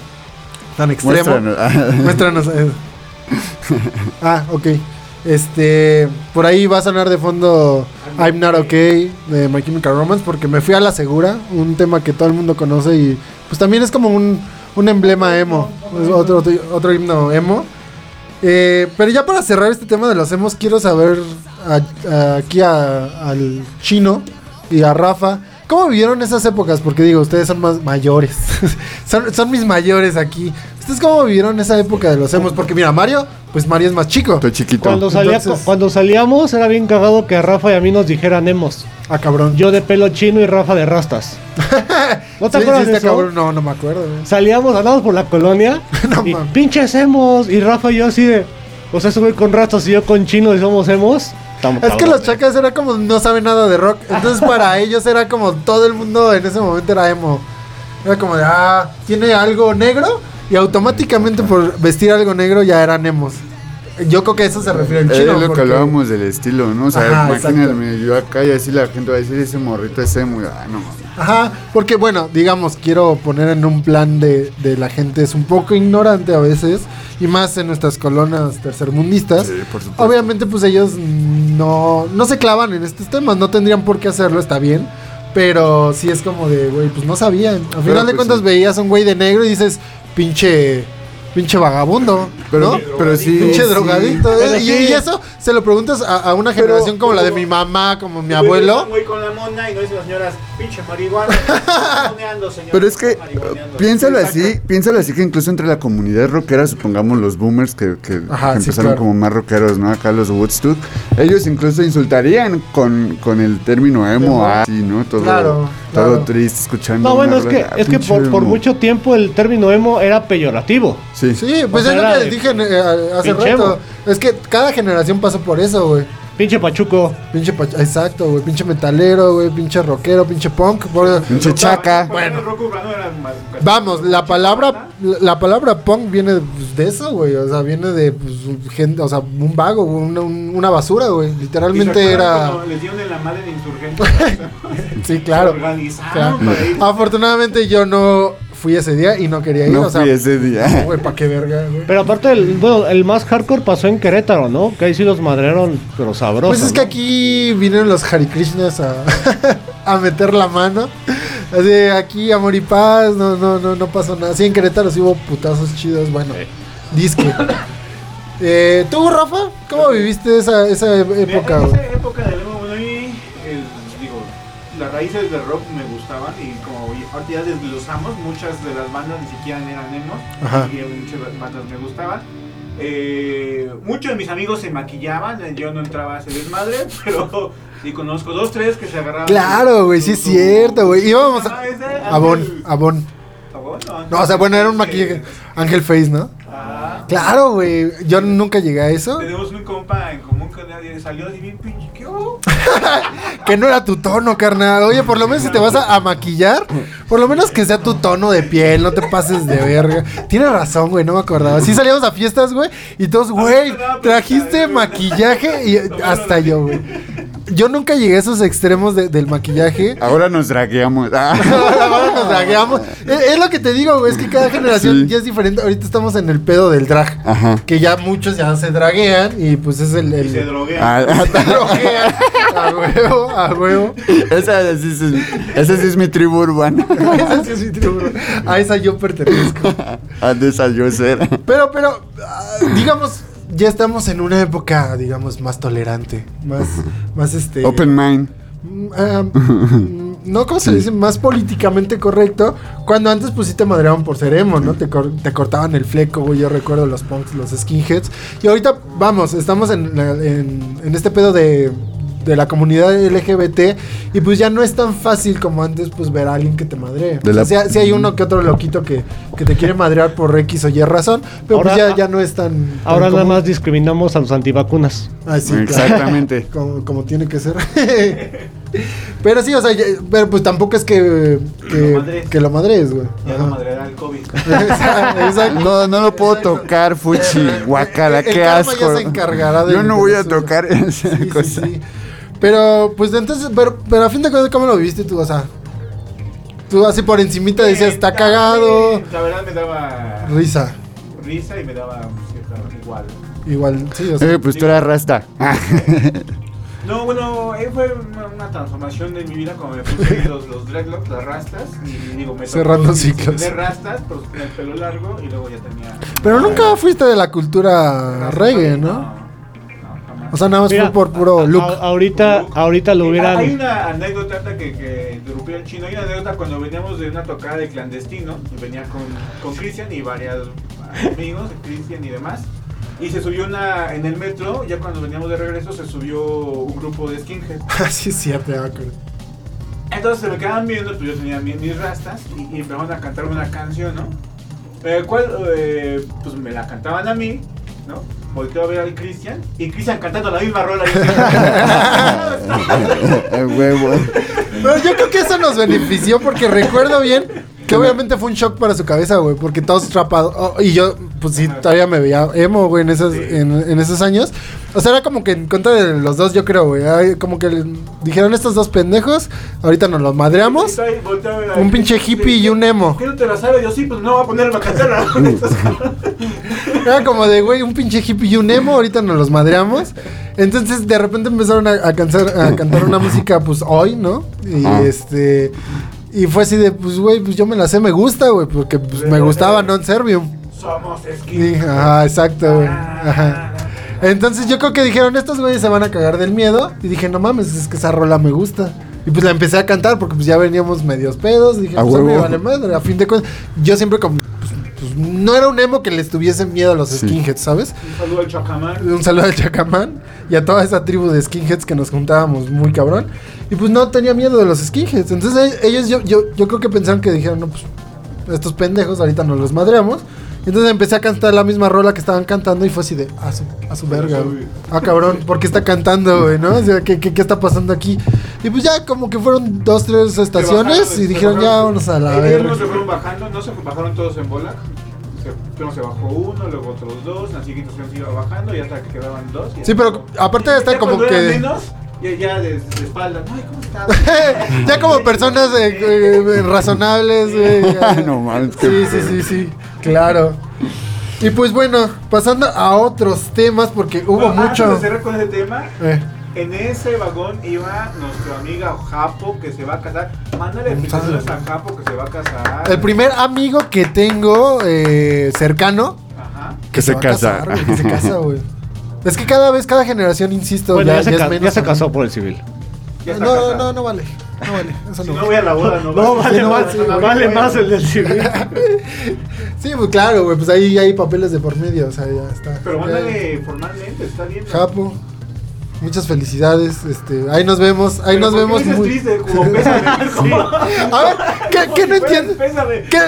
tan extremo. Muéstranos. Muéstranos. eh. Ah, ok. Este, por ahí va a sonar de fondo I'm Not Okay de My Chemical Romance porque me fui a la segura, un tema que todo el mundo conoce y pues también es como un, un emblema emo, otro, otro himno emo. Eh, pero ya para cerrar este tema de los emos, quiero saber aquí a- al chino y a Rafa, ¿cómo vivieron esas épocas? Porque digo, ustedes son más mayores, son, son mis mayores aquí. ¿Ustedes cómo vivieron esa época de los emos? Porque mira, Mario, pues Mario es más chico. Estoy chiquito. Cuando, salía, Entonces- cuando salíamos era bien cagado que a Rafa y a mí nos dijeran emos. Ah, cabrón. Yo de pelo chino y Rafa de rastas. ¿No te Sí, acuerdas sí, de eso? cabrón. No, no me acuerdo. güey. Salíamos, andábamos por la colonia No y pinches emos. Y Rafa y yo así de. O sea, güey con rastas y yo con chino y somos emos. Estamos Es que los chacas era como no saben nada de rock. Entonces para ellos era como todo el mundo en ese momento era emo. Era como de, ah, tiene algo negro y automáticamente por vestir algo negro ya eran emos. Yo creo que a eso se refiere el Es chino. lo que hablábamos del estilo, ¿no? O sea, imagínate, yo acá y así la gente va a decir, ese morrito es emo. y, Ah, no. Ajá, porque bueno, digamos, quiero poner en un plan de, de la gente es un poco ignorante a veces, y más en nuestras colonas tercermundistas. Sí, por supuesto. Obviamente, pues ellos no, no se clavan en estos temas, no tendrían por qué hacerlo, está bien. Pero sí es como de, güey, pues no sabían. Al final de pues, cuentas sí. veías a un güey de negro y dices, pinche, pinche vagabundo, Pero, ¿no? pero sí. Pinche sí. drogadicto. Pero y, eso se lo preguntas a, a una generación como la de mi mamá, como mi abuelo. Güey con la mona y no dicen las señoras, pinche marihuana. señor, Pero es que, marihuaneando". piénsalo así, piénsalo así que incluso entre la comunidad rockera, supongamos los boomers que, que- Ajá, que sí, empezaron claro. como más rockeros, ¿no? Acá los Woodstock, ellos incluso insultarían con, con el término emo, Emo. así, ¿no? Todo, Claro, todo claro. triste, escuchando. No, bueno, una es rola, que, es que por, mucho tiempo el término emo era peyorativo. Sí. Sí, pues O sea, es lo que les dije eh, hace rato. emo. Es que cada generación pasó por eso, güey. Pinche pachuco. Pinche pach- exacto, güey. Pinche metalero, güey. Pinche rockero, pinche punk. por- Pinche chaca. Bueno, Vamos, la palabra, la palabra punk viene pues, de eso, güey. O sea, viene de pues, gente, o sea, un vago, una, un- una basura, güey. ¿Y se Literalmente era. Les dieron en la madre de insurgentes. Sí, claro. Se organizaron claro. para ir. Afortunadamente yo no fui ese día y no quería ir. No o sea, fui ese día. Güey, ¿pa' qué verga, güey? Pero aparte, el, bueno, el más hardcore pasó en Querétaro, ¿no? Que ahí sí los madrearon, pero sabroso. Pues es que aquí vinieron los Hare Krishnas a, a meter la mano. Así, aquí amor y paz, no, no, no, no pasó nada. Sí, en Querétaro sí hubo putazos chidos, bueno, disque. Eh, ¿Tú, Rafa? ¿Cómo viviste esa, esa época, esa época del emo, bueno, a mí, el- digo, las raíces del rock me gustaban y ahorita ya desglosamos, muchas de las bandas ni siquiera eran emos Ajá. y muchas bandas me gustaban. Eh, muchos de mis amigos se maquillaban, eh, yo no entraba a ese desmadre, pero sí conozco dos, tres que se agarraban. Claro, güey, sí es cierto, güey. Íbamos Ah, a... Abón, Ángel- abón. No, o sea, bueno, era un maquillaje. Ángel Face, ¿no? Ah, Claro, güey. Yo nunca llegué a eso. tenemos un compa en común que nadie salió así bien pinche. Que no era tu tono, carnal. Oye, por lo menos si te vas a, a maquillar, por lo menos que sea tu tono de piel, no te pases de verga. Tienes razón, güey, no me acordaba. Sí salíamos a fiestas, güey, y todos, güey, trajiste maquillaje y hasta yo, güey. Yo nunca llegué a esos extremos de- del maquillaje. Ahora nos dragueamos. Ah. Ahora nos dragueamos. Es, es lo que te digo, güey, es que cada generación Sí. ya es diferente. Ahorita estamos en el pedo del drag. Ajá. Que ya muchos ya se draguean y pues es el... el Y se droguean. Ah, se droguean. A huevo, a huevo. esa, sí es, esa sí es mi tribu urbana. Esa sí es mi tribu. A esa yo pertenezco. De esa yo ser. Pero, pero, ah, digamos, ya estamos en una época, digamos, más tolerante. Más, más este. Open mind. mm, ah, mm, no, ¿cómo se dice? Más políticamente correcto. Cuando antes, pues sí te madreaban por ser emo, ¿no? Te, cor- te cortaban el fleco, güey. Yo recuerdo los punks, los skinheads. Y ahorita, vamos, estamos en, en este pedo de. De la comunidad LGBT, y pues ya no es tan fácil como antes, pues ver a alguien que te madree. De O sea, la- sí hay- sí hay uno que otro loquito que, que te quiere madrear por X o Y razón, pero pues ya, ya no es tan. tan Ahora nada común. más discriminamos a los antivacunas. Ah, sí, claro. Exactamente. Como, como tiene que ser. pero sí, o sea, ya- pero pues tampoco es que, que, Lo madres. que lo madres, güey. Ya Ajá. no madreará el COVID. Exacto, exacto. No, no lo puedo tocar, Fuchi. Guacala, qué karma asco. ya se encargará de- Yo no voy a eso. tocar esa Sí, sí, cosa. sí. Pero, pues entonces, pero, pero a fin de cuentas, ¿cómo lo viviste tú? O sea, tú así por encimita decías, está cagado. La verdad me daba Risa. risa y me daba cierta igual. Igual, sí, o sea. Eh, pues tú eras rasta. No, bueno, eh, fue una, una transformación de mi vida cuando me puse los, los dreadlocks, las rastas. Y digo, me Cerrando ciclos. Tener rastas, pero con el pelo largo y luego ya tenía. Pero nunca fuiste de la cultura reggae, ¿no? No. O sea, nada más Mira, fue por puro look. a- ahorita, Look. ahorita lo hubieran. Hay una anécdota que, que interrumpió el chino. Hay una anécdota cuando veníamos de una tocada de clandestino. Y venía con, con Cristian y varios amigos de Cristian y demás. Y se subió una en el metro. Ya cuando veníamos de regreso, se subió un grupo de skinhead. Así es cierto. Entonces se me quedaban viendo, pues yo tenía mi- mis rastas y, y empezaron a cantar una canción, ¿no? El cual, eh, pues me la cantaban a mí, ¿no? volteo a ver al Cristian y Cristian cantando la misma rola. El huevo. Pero yo creo que eso nos benefició porque recuerdo bien que obviamente fue un shock para su cabeza, güey, porque todos rapados. oh, y yo, pues sí, todavía me veía emo, güey, en esos, en, en esos años. O sea, era como que en contra de los dos, yo creo, güey. Como que dijeron estos dos pendejos, ahorita nos los madreamos. Un pinche hippie y un emo. ¿Qué no te la sabes? Yo sí, pues no voy a ponerme a cantar la. Era como de, güey, un pinche hippie y un emo, ahorita nos los madreamos. Entonces, de repente empezaron a, a cantar, a cantar una música, pues, hoy, ¿no? Y este... Y fue así de, pues, güey, pues yo me la sé, me gusta, güey, porque pues, me gustaba Non Servium. Somos esquí. ajá, exacto, güey. Ajá. Entonces yo creo que dijeron, estos güeyes se van a cagar del miedo. Y dije, no mames, es que esa rola me gusta. Y pues la empecé a cantar porque pues ya veníamos medios pedos. Dije, A pues a mí me vale madre. A fin de cuentas, yo siempre como... Pues, pues, no era un emo que les tuviese miedo a los Sí. skinheads, ¿sabes? Un saludo al Chacamán. Un saludo al Chacamán y a toda esa tribu de skinheads que nos juntábamos muy cabrón. Y pues no tenía miedo de los skinheads. Entonces e- ellos, yo, yo, yo creo que pensaron que dijeron, no, pues estos pendejos ahorita nos los madreamos. Entonces empecé a cantar la misma rola que estaban cantando y fue así de, a su, a su verga, güey. Ah, cabrón, ¿por qué está cantando, güey, no? O sea, ¿qué, qué, qué está pasando aquí? Y pues ya como que fueron dos, tres estaciones y dijeron, ya, vámonos a la verga. se fueron bajando, no se bajaron todos en bola. Primero se bajó uno, luego otros dos, la siguiente se iba bajando y hasta que quedaban dos. y Sí, pero aparte de estar como que... menos, ya, ya de, de espalda. Ay, ¿cómo estás? ya como personas eh, eh, razonables, güey. ya. No mames, Sí, qué sí, sí, sí, claro. Y pues bueno, pasando a otros temas, porque hubo Bueno, antes mucho... de cerrar con ese tema, Eh, en ese vagón iba nuestra amiga Japo que se va a casar. Mándale felicitaciones a Japo que se va a casar. el primer amigo que tengo eh, cercano Ajá. Que se casa. casar, güey, que se casa, güey. Es que cada vez, cada generación, insisto, Bueno, ya, ya, se, ya es ca- menos ya se casó por el civil. No, casado. no, no vale. No vale. Eso Si no no vale. voy a la boda, no, No, vale, no, más, sí, vale, más el del civil. Sí, pues claro, güey. Pues ahí hay papeles de por medio. O sea, ya está. Pero mándale formalmente, está bien. Japo. Muchas felicidades. Este, ahí nos vemos. Ahí Pero nos ¿por qué vemos muy. triste, como pésame, como- A ver, ¿qué, como qué si no entiendes? ¿Qué,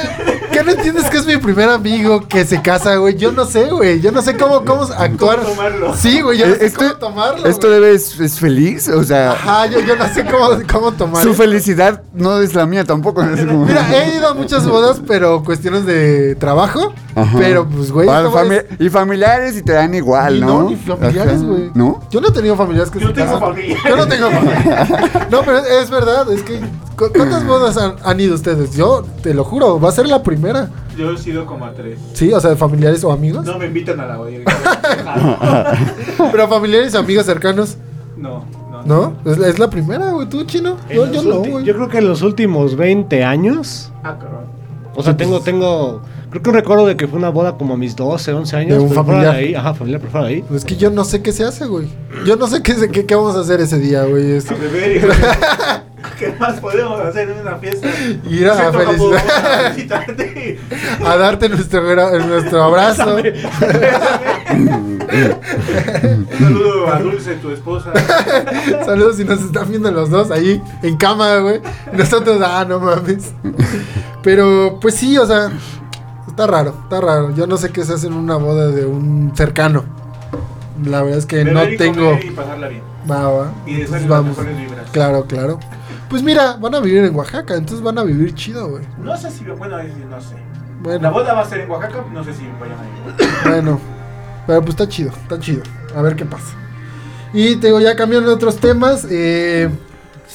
qué no entiendes que es mi primer amigo que se casa, güey? Yo no sé, güey. Yo no sé cómo, cómo actuar. ¿Cómo tomarlo? Sí, güey. Yo no sé Esto- cómo tomarlo. ¿Esto güey. debe es, es feliz? O sea, Ajá, yo, yo no sé cómo, cómo tomar. su felicidad no es la mía tampoco. no Mira, he ido a muchas bodas, pero cuestiones de trabajo. Ajá. Pero, pues, güey. Fami- y familiares y te dan igual, Ni ¿no? ni familiares, Ajá. güey. ¿No? Yo no he tenido familiares que Yo se tengo casan. familiares. Yo no tengo familiares. No, pero es verdad. Es que. ¿cu- ¿Cuántas bodas han, han ido ustedes? Yo te lo juro, va a ser la primera. Yo he sido como a tres. Sí, o sea, de familiares o amigos. No me invitan a la boda. Pero familiares o amigos cercanos. No, no. ¿No? Es, es la primera, güey. ¿Tú, chino? En Yo, los yo no, ulti- güey. Yo creo que en los últimos 20 años. Ah, cabrón. O sea, tengo, tengo. Creo que un recuerdo de que fue una boda como a mis 12, 11 años. De un familiar. ahí, ajá, familiar, fuera de ahí. Es que yo no sé qué se hace, güey. Yo no sé qué, qué, qué vamos a hacer ese día, güey. Es- A beber y ¿Qué más podemos hacer en una fiesta? Ir a a felicitarte. a darte nuestro, nuestro abrazo. Un saludo a Dulce, tu esposa. Saludos si nos están viendo los dos ahí en cama, güey. Nosotros, ah, no mames. Pero, pues sí, o sea, está raro, está raro. Yo no sé qué se hace en una boda de un cercano. La verdad es que no y tengo. Y pasarla bien. Va, va. Y Pues las vamos. Claro, claro. Pues mira, van a vivir en Oaxaca, entonces van a vivir chido, güey. No sé si, bueno, no sé. La Bueno, boda va a ser en Oaxaca, no sé si vayan a ir. bueno. Pero pues está chido, está chido. A ver qué pasa. Y te digo, ya cambiando de otros temas. Eh,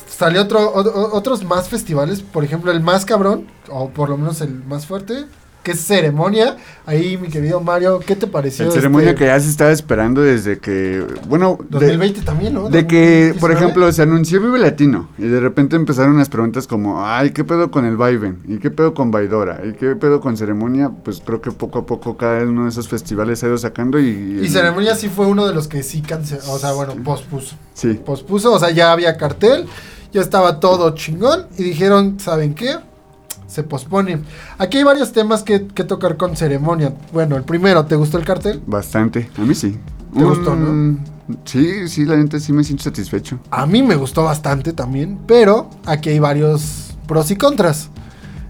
salió otro, o- otros más festivales. Por ejemplo, el más cabrón, o por lo menos el más fuerte, que es ceremonia. Ahí, mi querido Mario, ¿qué te pareció? Ceremonia este que ya se estaba esperando desde que, bueno, de- 2020 también, ¿no? De que, por 2019. ejemplo, se anunció Vive Latino y de repente empezaron las preguntas como, ay, ¿qué pedo con el Viven? ¿Y qué pedo con Baidora? ¿Y qué pedo con Ceremonia? Pues creo que poco a poco cada uno de esos festivales se ha ido sacando y... Y ceremonia sí fue uno de los que sí canceló, o sea, bueno, pospuso. Sí. Pospuso, o sea, ya había cartel, ya estaba todo chingón y dijeron, ¿saben qué? Se pospone. Aquí hay varios temas que, que tocar con ceremonia. Bueno, el primero, ¿te gustó el cartel? Bastante. A mí sí. ¿Te gustó, Mm, Sí, sí, la neta sí me siento satisfecho. A mí me gustó bastante también, pero aquí hay varios pros y contras.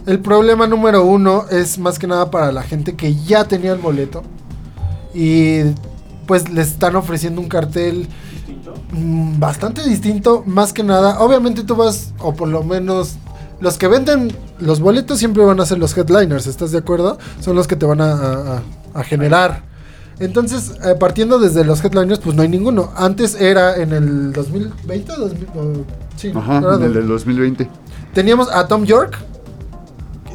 El problema número uno es más que nada para la gente que ya tenía el boleto y pues les están ofreciendo un cartel Distinto. mm, bastante distinto, más que nada. Obviamente tú vas, o por lo menos los que venden los boletos siempre van a ser los headliners, ¿estás de acuerdo? Son los que te van a, a- a generar. Entonces, eh, partiendo desde los headliners, pues no hay ninguno. Antes era en el 2020 o 2000, o- sí, Ajá, en el do- del 2020. Teníamos a Tom York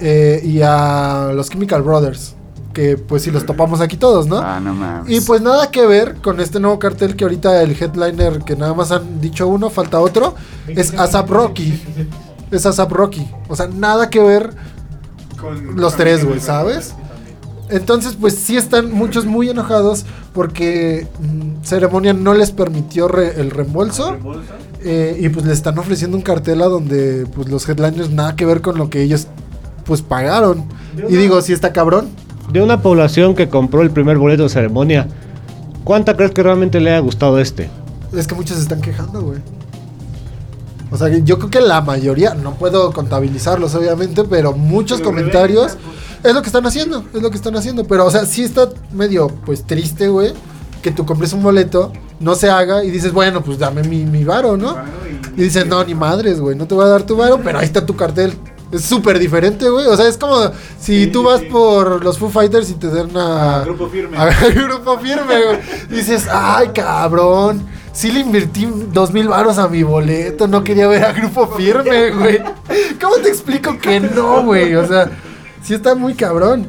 eh, y a los Chemical Brothers, que pues sí los topamos aquí todos, ¿no? Ah, no mames. Y pues nada que ver con este nuevo cartel que ahorita el headliner, que nada más han dicho uno, falta otro, es ASAP Rocky. Es ASAP Rocky. O sea, nada que ver. Con Los tres, güey. ¿sabes? Entonces, pues sí están muchos muy enojados porque mm, Ceremonia no les permitió re- el reembolso. Eh, y pues le están ofreciendo un cartel a donde pues los headliners nada que ver con lo que ellos pues pagaron. Y digo, sí está cabrón. De una población que compró el primer boleto de ceremonia, ¿cuánta crees que realmente le haya gustado este? Es que muchos se están quejando, güey. O sea, yo creo que la mayoría, no puedo contabilizarlos obviamente, pero muchos Pero comentarios revelan, es lo que están haciendo, es lo que están haciendo. Pero, o sea, sí está medio, pues, triste, güey, que tú compres un boleto, no se haga y dices, bueno, pues dame mi, mi varo, ¿no? Y dices, no, ni madres, güey, no te voy a dar tu varo, pero ahí está tu cartel. Es súper diferente, güey. O sea, es como si Sí, tú sí, vas sí. por los Foo Fighters y te dan a... Grupo firme. A grupo firme, güey. Dices, ay, cabrón. Sí le invertí dos mil varos a mi boleto. No quería ver a grupo firme, güey. ¿Cómo te explico que no, güey? O sea, sí está muy cabrón.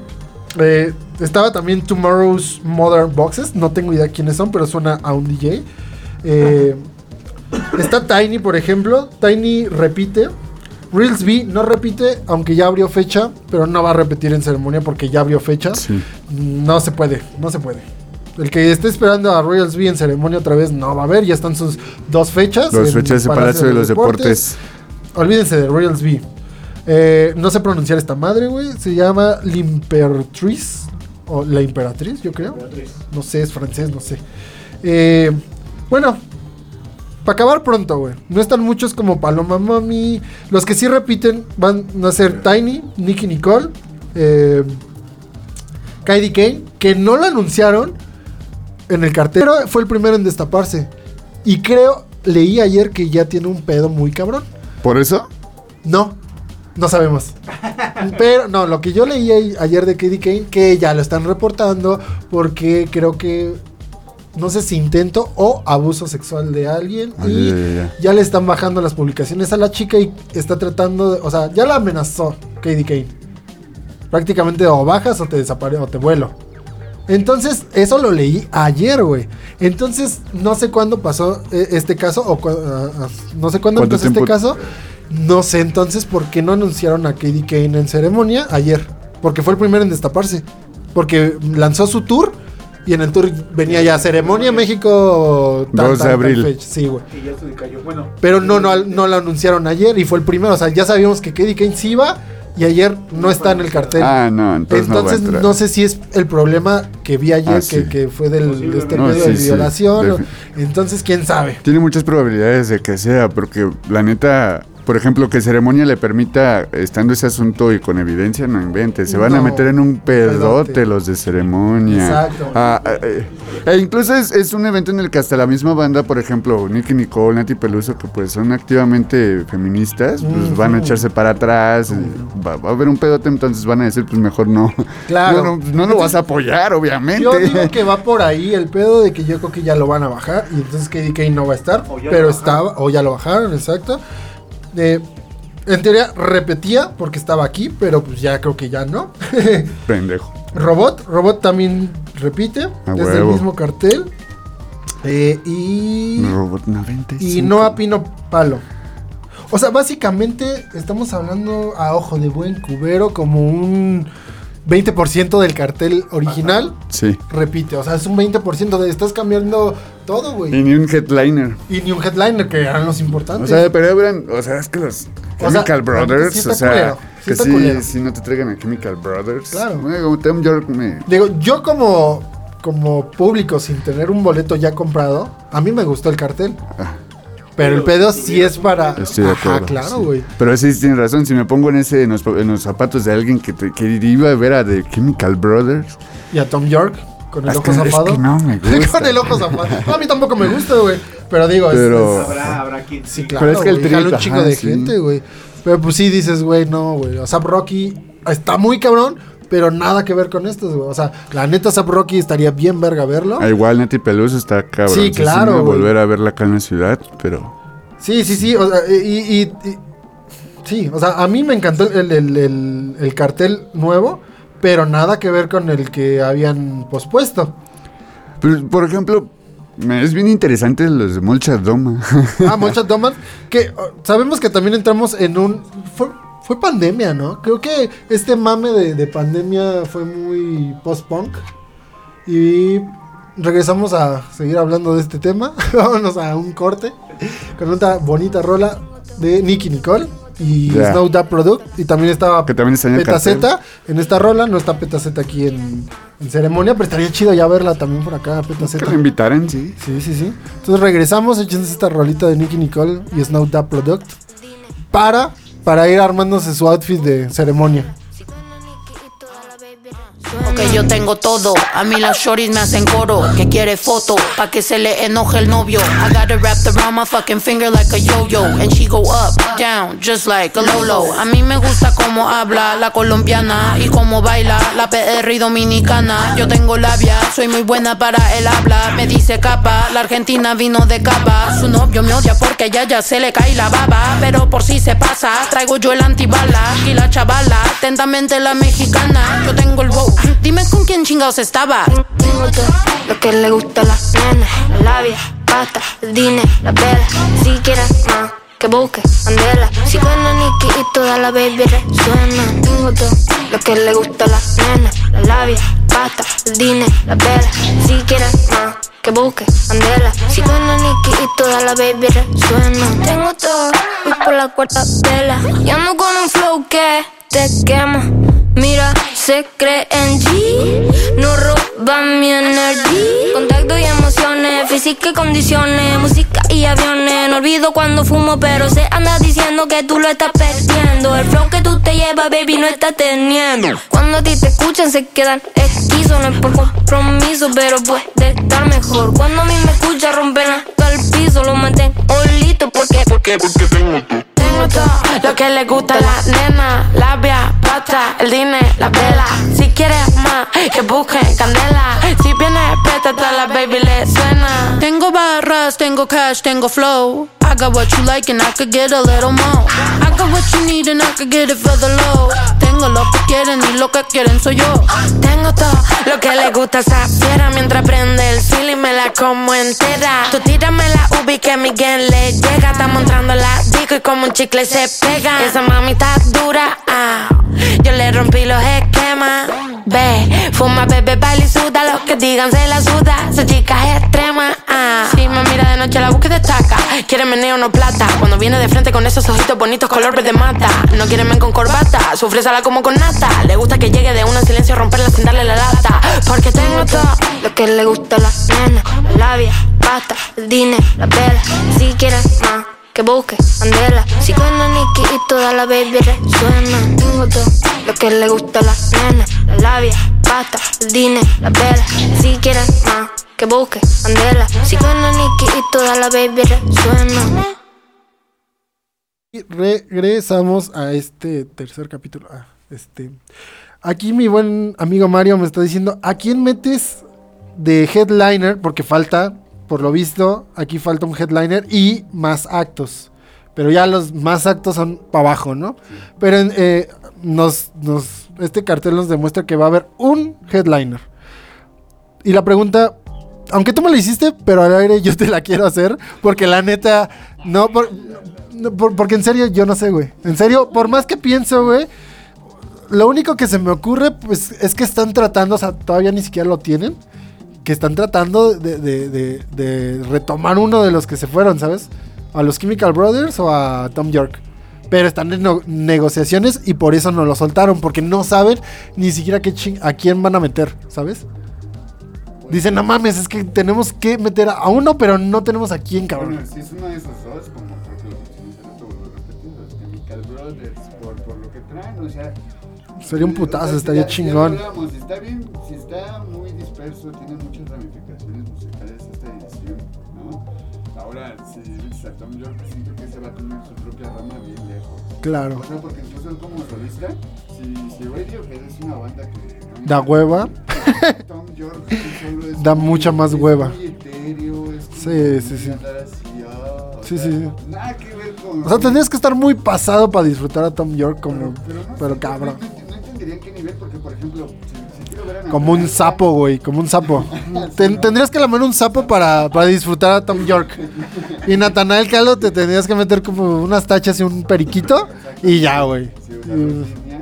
Eh, estaba también Tomorrow's Modern Boxes. No tengo idea quiénes son, pero suena a un DJ. Eh, está Tiny, por ejemplo. Tiny repite. Reels B no repite, aunque ya abrió fecha, pero no va a repetir en ceremonia porque ya abrió fecha. Sí. No se puede, no se puede. El que esté esperando a Royals B en ceremonia otra vez no va a haber, ya están sus dos fechas. Los en fechas de Palacio de los Deportes. Olvídense de Royals B. Eh, no sé pronunciar esta madre, güey. Se llama L'Imperatriz. O la Imperatriz, yo creo. No sé, es francés, no sé. Eh, bueno, para acabar pronto, güey. No están muchos como Paloma Mami. Los que sí repiten van a ser Tiny, Nicky Nicole, eh, Kylie Kane, que no lo anunciaron en el cartel, pero fue el primero en destaparse. Y creo, leí ayer que ya tiene un pedo muy cabrón. ¿Por eso? No, no sabemos. Pero no, lo que yo leí ayer de Katie Kane, que ya lo están reportando porque creo que no sé si intento o abuso sexual de alguien y ya, ya, ya. ya le están bajando las publicaciones a la chica y está tratando de, o sea, ya la amenazó Katie Kane. Prácticamente o bajas o te desaparece o te vuelo. Entonces, eso lo leí ayer, güey. Entonces, no sé cuándo pasó eh, este caso o ah, ah, no sé cuándo ¿Cuánto empezó este caso. No sé entonces por qué no anunciaron a Katie Kane en ceremonia ayer. Porque fue el primero en destaparse. Porque lanzó su tour y en el tour venía ya ceremonia México. 2 de abril. Sí, güey. Y ya se le cayó. Bueno. Pero no, no, no lo anunciaron ayer y fue el primero. O sea, ya sabíamos que Katie Kane sí iba y ayer no está en el cartel. Ah, no, entonces, Entonces, no sé si es el problema que vi ayer, Ah, que, sí. que fue del, de este No, sí, de sí, violación. o- entonces, quién sabe. Tiene muchas probabilidades de que sea, porque la neta, por ejemplo, que ceremonia le permita, estando ese asunto y con evidencia, no inventes. Se van a meter en un pedote, pedote. los de ceremonia. Exacto. Ah, ah, eh, e incluso es, es un evento en el que hasta la misma banda, por ejemplo, Nicky Nicole, Nati Peluso, que pues son activamente feministas, pues van a echarse para atrás. y Va, va a haber un pedote, entonces van a decir, pues mejor no. Claro. No, no, no lo vas a apoyar, obviamente. Yo digo que va por ahí el pedo de que yo creo que ya lo van a bajar y entonces Katie Kane no va a estar. Pero estaba, o ya lo bajaron, exacto. Eh, en teoría repetía porque estaba aquí, pero pues ya creo que ya no. Pendejo. Robot, Robot también repite, es del mismo cartel. Eh, y. Robot 95. Y no a Pino Palo. O sea, básicamente estamos hablando a ojo de buen cubero como un 20% del cartel original. Sí. Repite, o sea, es un 20% de estás cambiando todo, Y güey. ni un headliner. Y ni un headliner que eran los O importantes. sea, pero eran, o sea, es que los O sea, Chemical Brothers, sí o sea, culero, que sí, no te traigan a Chemical Brothers. Claro. Bueno, Tom York me... Digo, yo como, como público sin tener un boleto ya comprado, a mí me gustó el cartel. Ah. Pero el pedo sí es para... Estoy de Ajá, acuerdo. claro, sí. güey. Pero sí tienes razón, si me pongo en ese en los, en los zapatos de alguien que, te- que iba a ver a The Chemical Brothers, Y a Tom York. Con el Es ojo es zafado. que no me gusta. con el ojo zafado. No, a mí tampoco me gusta, güey. Pero digo, es- Pero- es- Habrá, habrá quien Sí, sí. claro. Pero es que el trip, un chingo ajá, de sí. gente, güey. Pero pues sí dices, güey, no, güey. O sea, Rocky está muy cabrón, pero nada que ver con estos, güey. O sea, la neta, Zap Rocky estaría bien verga verlo. Ah, igual Neti Peluso está cabrón. Sí, claro, güey. volver a verla acá en la ciudad, pero. Sí, sí, sí. O sea, y, y- y- sí, o sea, a mí me encantó el, el- el- el cartel nuevo, pero nada que ver con el que habían pospuesto. Pero, por ejemplo, es bien interesante los de Molcha Doma. Ah, Molchat Doman, que sabemos que también entramos en un... Fue, fue pandemia, ¿no? Creo que este mame de, de pandemia fue muy post-punk. Y regresamos a seguir hablando de este tema. Vámonos a un corte con una bonita rola de Nicky Nicole y Ya. Snow Product. Y también estaba Que también en el Peta cartel. Z en esta rola. No está Peta Z aquí en, en ceremonia, pero estaría chido ya verla también por acá, Peta que invitaran, sí. Sí, sí, sí. Entonces regresamos, échense esta rolita de Nicky Nicole y Snow Da Product para, para ir armándose su outfit de ceremonia. Porque yo tengo todo, a mí las shorties me hacen coro. Que quiere foto, pa' que se le enoje el novio. I got it wrapped around my fucking finger like a yo-yo. And she go up, down, just like a Lolo. A mí me gusta cómo habla la colombiana Y cómo baila la PR dominicana. Yo tengo labia, soy muy buena para el habla. Me dice capa, la argentina vino de capa. Su novio me odia porque ya ya se le cae la baba. Pero por si se pasa, traigo yo el antibala Y la chavala, atentamente la mexicana. Yo tengo el wow, dime con quién chingados estaba Tengo todo lo que le gusta a las nenas, la labia, pasta, el dinero, la vela. Si quieres más, que busque, andela. Si suena Nicky y toda la baby resuena. Tengo todo lo que le gusta a las nenas, la labia, pasta, el dinero, la vela. Si quieres más, que busque, andela. Si suena Nicky y toda la baby resuena. Tengo todo, voy por la cuarta vela. Y ando con un flow que te quema. Mira, se cree en G, no roba mi energía. Contacto y emociones, física y condiciones, música y aviones. No olvido cuando fumo, pero se anda diciendo que tú lo estás perdiendo. El flow que tú te llevas, baby, no estás teniendo. Cuando a ti te escuchan, se quedan esquizos. No es por compromiso, pero puede estar mejor. Cuando a mí me escuchan, rompen hasta el piso. Lo meten olito, porque, porque, porque tengo todo lo que le gusta a la nena Labia, pasta, el dinero, la vela. Si quieres más, que busquen candela. Si viene presta, la baby le suena. Tengo barras, tengo cash, tengo flow. I got what you like and I could get a little more. I got what you need and I could get it for the low. Tengo lo que quieren y lo que quieren soy yo. Tengo todo lo que le gusta a esa fiera Mientras prende el fil y me la como entera. Tú tírame la ubi que Miguel le llega. Estamos entrando la disco y como un chicle se pega Esa mami está dura, ah. Yo le rompí los esquemas. Ve, fuma, bebe, baila y suda. Los que digan se la suda. Esa chica es extrema, ah. Si me mira de noche la busca y destaca. Quiere meneo, no plata. Cuando viene de frente con esos ojitos bonitos color verde mata. No quiere men con corbata. Sufre sala como con nata. Le gusta que llegue de una en silencio romperla sin darle la lata. Porque tengo todo lo que le gusta a las nenas, la labia, pasta, el dinero, la vela. Si quieres más, que busque, andela. Si suena Nicky y toda la baby resuena. Tengo todo lo que le gusta a las nenas, la labia, pasta, el dinero, la vela. Si quieres más, que busque, andela. Si suena Nicky y toda la baby resuena. Y regresamos a este tercer capítulo. Ah, este. Aquí mi buen amigo Mario me está diciendo, ¿a quién metes de headliner? Porque falta, por lo visto, aquí falta un headliner y más actos. Pero ya los más actos son para abajo, ¿no? Pero eh, nos, nos, este cartel nos demuestra que va a haber un headliner. Y la pregunta, aunque tú me la hiciste, pero al aire yo te la quiero hacer, porque la neta, no, por- no, por- porque en serio yo no sé, güey. En serio, por más que pienso, güey, lo único que se me ocurre, pues, es que están tratando, o sea, todavía ni siquiera lo tienen, que están tratando de, de- de- retomar uno de los que se fueron, ¿sabes? A los Chemical Brothers o a Tom York. Pero están en negociaciones y por eso no lo soltaron, porque no saben ni siquiera qué a quién van a meter, ¿sabes? Dicen, no mames, es que tenemos que meter a uno, pero no tenemos a quién, cabrón. Bueno, si es uno de esos dos, como porque lo mencionaste, te a repetir, los Chemical Brothers, por lo que traen, o sea, Sería un putazo, estaría chingón. si Si está bien, si está muy disperso, tiene muchas ramificaciones musicales esta edición, ¿no? Ahora, si Tom York, siento que se va a tener su propia rama bien lejos. Claro. O sea, porque incluso él como solista, si, si Radiohead es una banda que... Da hueva. Tom York solo es Da mucha más es hueva. muy etéreo, es Sí, sí, ah, Sí, sí, sí. Nada que ver con... O sea, tendrías que estar muy pasado para disfrutar a Tom York como. Pero cabrón. No, no entendería en qué nivel, porque por ejemplo, si, si quiero ver a Como un sapo, güey, como un sapo. Ten- tendrías que lamer un sapo para, para disfrutar a Tom York. Y Natanael Calo te tendrías que meter como unas tachas y un periquito y ya, güey.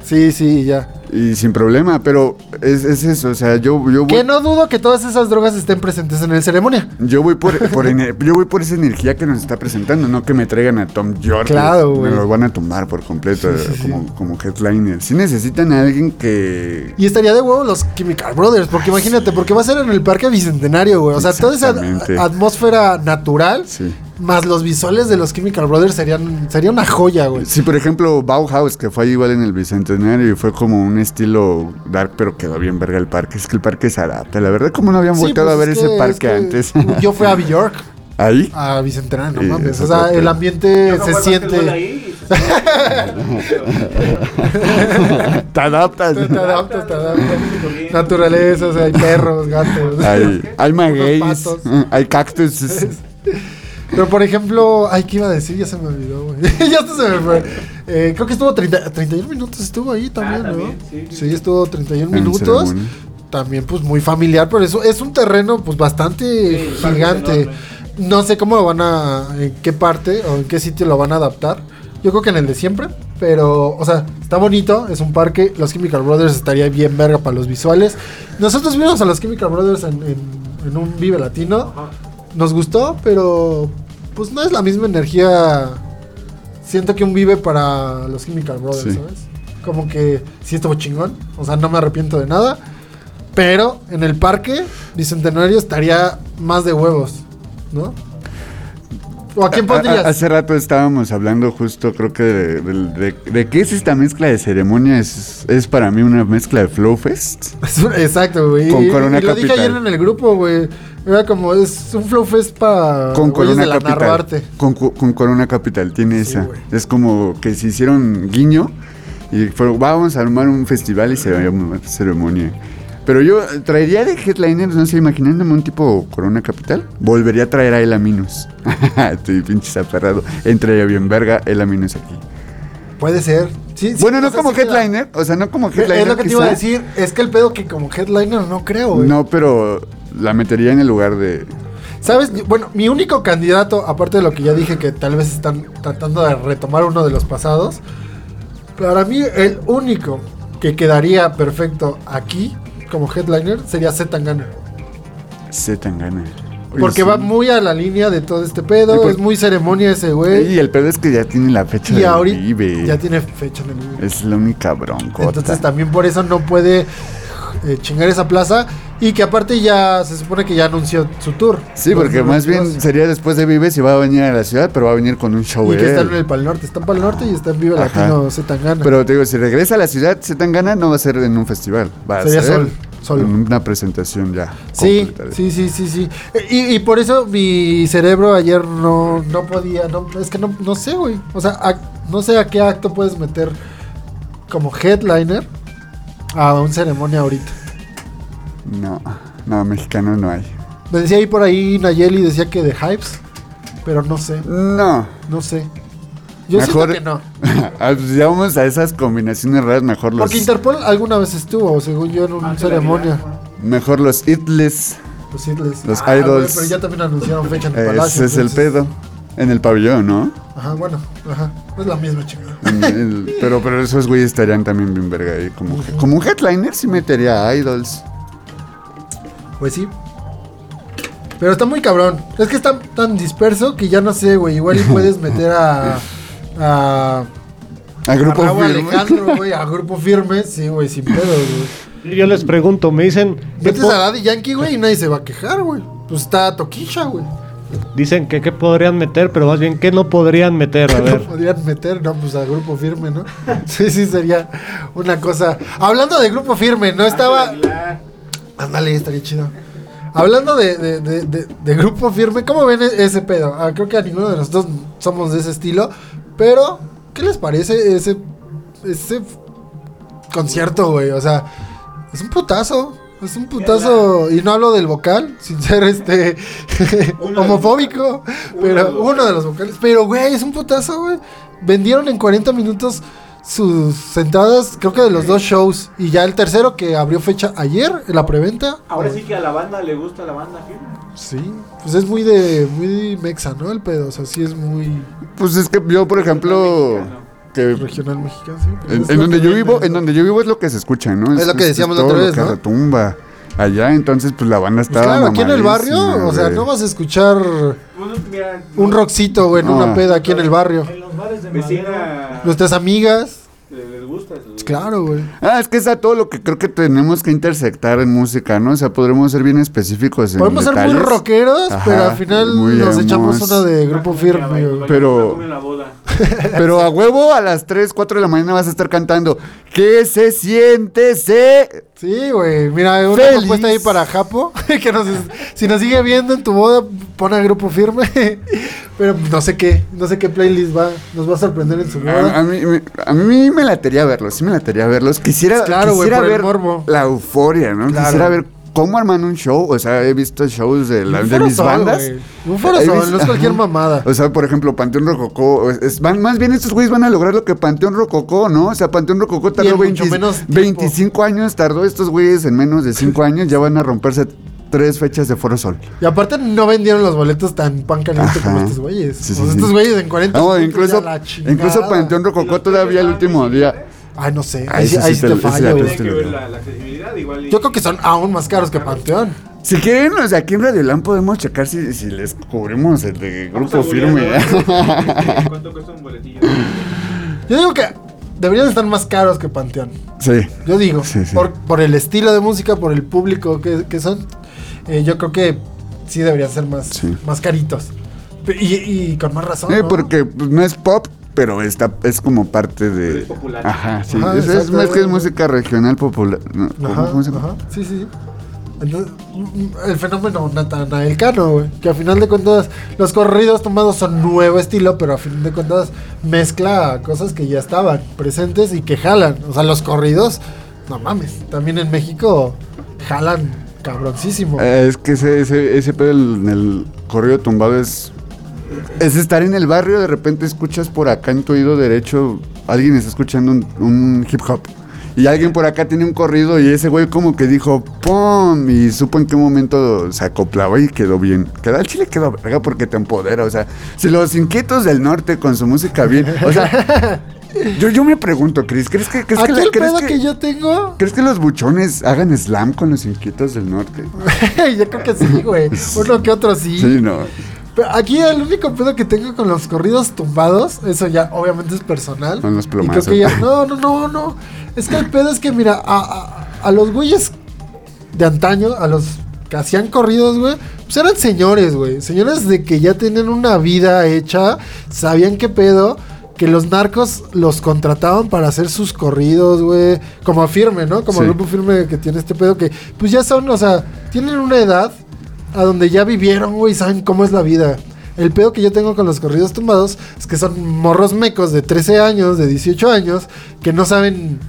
Sí, sí, ya. Y sin problema, pero es, es eso, o sea, yo, yo, Que voy, no dudo que todas esas drogas estén presentes en el ceremonia. yo voy por, yo voy por esa energía que nos está presentando, no que me traigan a Tom York. Claro, me güey. lo van a tumbar por completo Sí, sí, como, como headliner. Si necesitan a alguien que... Y estaría de huevo los Chemical Brothers, porque imagínate, porque va a ser en el Parque Bicentenario, güey. O sea, toda esa atmósfera natural, Sí. Más los visuales de los Chemical Brothers serían sería una joya, güey. Sí, por ejemplo, Bauhaus, que fue igual en el Bicentenario y fue como un estilo dark, pero quedó bien verga el parque. Es que el parque se adapta. La verdad, como no habían Sí, volteado pues, a ver es ese que- parque es que antes. Yo fui a Bjork, Ahí. a Bicentenario, no mames. es O sea, el ambiente Yo se siente. ahí y se- Te adaptas. Te, te adaptas, te adaptas. Naturaleza, o sea, hay perros, gatos. Hay, hay magueyes, patos. hay cactus. Pero por ejemplo, ay, ¿qué iba a decir? Ya se me olvidó, güey. ya hasta se me fue. Eh, creo que estuvo 30, 31 minutos, estuvo ahí también, Ah, ¿no? también, sí, sí, Sí, estuvo 31 En minutos. ceremonia. También, pues muy familiar, pero eso es un terreno, pues bastante gigante. No sé cómo lo van a. en qué parte o en qué sitio lo van a adaptar. Yo creo que en el de siempre, pero, o sea, está bonito, es un parque. Los Chemical Brothers estaría bien verga para los visuales. Nosotros vimos a los Chemical Brothers en, en- en un Vive Latino. Nos gustó, pero pues no es la misma energía. Siento que un Vive para los Chemical Brothers, Sí. ¿sabes? Como que sí estuvo chingón, o sea, no me arrepiento de nada. Pero en el parque bicentenario estaría más de huevos, ¿no? ¿O a quién pondrías? hace rato estábamos hablando justo, creo que de, de- de- de qué es esta mezcla de ceremonia. Es, es para mí una mezcla de Flow Fest. Exacto, güey. Con Corona y lo dije Capital. ayer en el grupo, güey. Era como, es un flow fest para Con Corona de Capital. Con, con Corona Capital, tiene Sí, esa. güey. Es como que se hicieron guiño y fueron, vamos a armar un festival y se ceremonia. Pero yo traería de headliners, no sé, imaginándome un tipo Corona Capital, volvería a traer a El Aminus. Estoy pinche aferrado. Entraría bien verga El Aminus aquí. Puede ser. Sí, sí, bueno, no como headliner, o sea, no como headliner. Es lo que te iba a decir. Es que el pedo que como headliner no creo, güey. No, pero la metería en el lugar de. ¿Sabes? Bueno, mi único candidato, aparte de lo que ya dije que tal vez están tratando de retomar uno de los pasados, para mí el único que quedaría perfecto aquí como headliner sería Zetangana. Se Tangana. Porque sí. va muy a la línea de todo este pedo, por- es muy ceremonia ese güey. Y el pedo es que ya tiene la fecha Y del Vive. ya tiene fecha en el Vive. Es la única bronca. Entonces también por eso no puede eh, chingar esa plaza. Y que aparte ya se supone que ya anunció su tour. Sí, porque más bien sería después de Vives y va a venir a la ciudad, pero va a venir con un show Y que él. está en el Pal Norte. Está en Pal Norte y está en Vive Ajá. Latino Zetangana. Pero te digo, si regresa a la ciudad, se tan gana, no va a ser en un festival. Va a ser sol- solo. una presentación ya. Sí, sí, sí, sí, sí. Eh, Y, y por eso mi cerebro ayer no, no podía, no, es que no, no sé, güey. O sea, a- no sé a qué acto puedes meter como headliner a un ceremonia ahorita. No, no, mexicano no hay. Me decía ahí por ahí Nayeli, decía que de Hypes, pero no sé, No. no sé. Yo Mejor- siento que no. Ah, pues ya vamos a esas combinaciones raras, mejor los, Porque Interpol alguna vez estuvo, según yo, en una Ángela ceremonia. Mejor los Itles. Los Idles. Los Ah, idols. pero ya también anunciaron fecha en el Palacio. Ese es el pedo. En el pabellón, ¿no? Ajá, bueno, ajá. Es la misma chingada. Pero, pero esos güeyes estarían también bien verga ahí. Como, como un headliner sí metería a Idols. Pues sí. Pero está muy cabrón. Es que está tan disperso que ya no sé, güey. Igual y puedes meter a. A. A grupo a firme. Alejandro, güey. A grupo firme. Sí, güey, sin pedo, güey. Yo les pregunto, me dicen. ¿qué Metes po- a Daddy Yankee, güey, y nadie se va a quejar, güey. Pues está Toquisha, güey. dicen que qué podrían meter, pero más bien qué no podrían meter. A No ver. podrían meter, no, pues a grupo firme, ¿no? Sí, sí, sería una cosa. Hablando de grupo firme, no estaba. Ándale, estaría chido. Hablando de, de, de, de- de grupo firme, ¿cómo ven e- ese pedo? Ah, creo que a ninguno de nosotros somos de ese estilo, pero ¿qué les parece ese, ese concierto, güey? O sea, es un putazo. Es un putazo, y no hablo del vocal, sin ser este homofóbico, pero uno de los vocales. Pero, güey, es un putazo, güey. Vendieron en 40 minutos sus entradas, creo que de los dos shows. Y ya el tercero que abrió fecha ayer, en la preventa. Ahora sí que a la banda le gusta la banda firme. Sí, pues es muy de muy mexa, ¿no? El pedo, o sea, sí es muy Pues es que yo, por ejemplo, que regional mexicano, sí. en, lo donde yo vivo, en donde yo vivo es lo que se escucha, ¿no? Es lo que decíamos la todo otra lo vez, que ¿no? retumba allá, entonces pues la banda Pues está claro, aquí en el barrio, o sea, no vas a escuchar mira, un rockcito, güey, en una peda aquí en el barrio. Bares de Madero. vecina Nuestras amigas, les gusta. pues claro, güey. Ah, es que es a todo lo que creo que tenemos que intersectar en música, ¿no? O sea, podremos ser bien específicos en Podemos ser muy detalles. rockeros, Ajá, pero al final nos emos. echamos una de grupo firme, güey. Pero- En la boda. Pero a huevo a las 3, 4 de la mañana vas a estar cantando. ¿Qué se siente? Se... Sí, güey. Mira, una Feliz. propuesta ahí para Japo. que nos, si nos sigue viendo en tu boda, pon a grupo firme. Pero no sé qué, no sé qué playlist va, nos va a sorprender en su boda. a mí, me- a mí me latería verlos, sí me latería verlos. Quisiera, Claro, quisiera por el ver morbo. la euforia, ¿no? Claro. Quisiera ver cómo arman un show. O sea, he visto shows de, la- de mis sol, bandas. güey. Un foro sol, visto- no es cualquier ajá. mamada. O sea, por ejemplo, Panteón Rococó. es- es- van, más bien estos güeyes van a lograr lo que Panteón Rococó, ¿no? O sea, Panteón Rococó tardó en mucho 20 menos tiempo. 25 años, tardó estos güeyes en menos de 5 años, ya van a romperse tres fechas de Foro Sol. Y aparte no vendieron los boletos tan pan caliente como estos güeyes. Sí, O sí, sea, sí. estos güeyes en 40 No, incluso, incluso Panteón Rococó todavía el último día. Ay, no sé. Ahí Ahí, sí- ahí sí te- fallo, la güey. Tienen que ver video. la, la accesibilidad igual. y- Yo creo que son aún más caros que Panteón. Si quieren, o sea, aquí en Radio Lam podemos checar si, si les cubrimos el de Vamos grupo a firme. ¿Cuánto cuesta un boletillo? Yo digo que deberían estar más caros que Panteón. Sí. Yo digo, Sí, sí. Por, por el estilo de música, por el público que, que son, eh, yo creo que sí deberían ser más, Sí. más caritos. Pe- Y, y con más razón. Eh, ¿no? porque pues, no es pop, pero está, es como parte de. Es popular. Ajá, sí. Ajá, es, es que es música regional popular. ¿no? ¿Cómo- Ajá, cómo se llama? ajá, sí, sí. Entonces, el fenómeno Natanael Cano, güey. Que a final de cuentas, los corridos tomados son nuevo estilo, pero a fin de cuentas mezcla cosas que ya estaban presentes y que jalan. O sea, los corridos, no mames. También en México jalan cabroncísimo. Eh, es que ese, ese, ese pedo en el corrido tumbado es. Es estar en el barrio, de repente escuchas por acá en tu oído derecho, alguien está escuchando un, un hip hop. Y alguien por acá tiene un corrido y ese güey como que dijo ¡pum! Y supo en qué momento se acoplaba y quedó bien. Queda el chile quedó verga porque te empodera. O sea, si los inquietos del norte con su música bien. O sea, yo, yo me pregunto, Chris, ¿crees que, crees que, la- el crees pedo que- que yo tengo ¿crees que los buchones hagan slam con los inquietos del norte? Yo creo que sí, güey. Uno que otro sí. Sí, no. Pero aquí el único pedo que tengo con los corridos tumbados, eso ya obviamente es personal. Con los Y creo plomazos. que ya, no, no, no, no. Es que el pedo es que, mira, a, a- a los güeyes de antaño, a los que hacían corridos, güey, pues eran señores, güey. Señores de que ya tenían una vida hecha, sabían qué pedo. Que los narcos los contrataban para hacer sus corridos, güey. Como firme, ¿no? Como Sí. el grupo firme que tiene este pedo. Que pues ya son, o sea, tienen una edad a donde ya vivieron, güey, saben cómo es la vida. El pedo que yo tengo con los corridos tumbados es que son morros mecos de 13 años, de 18 años, que no saben.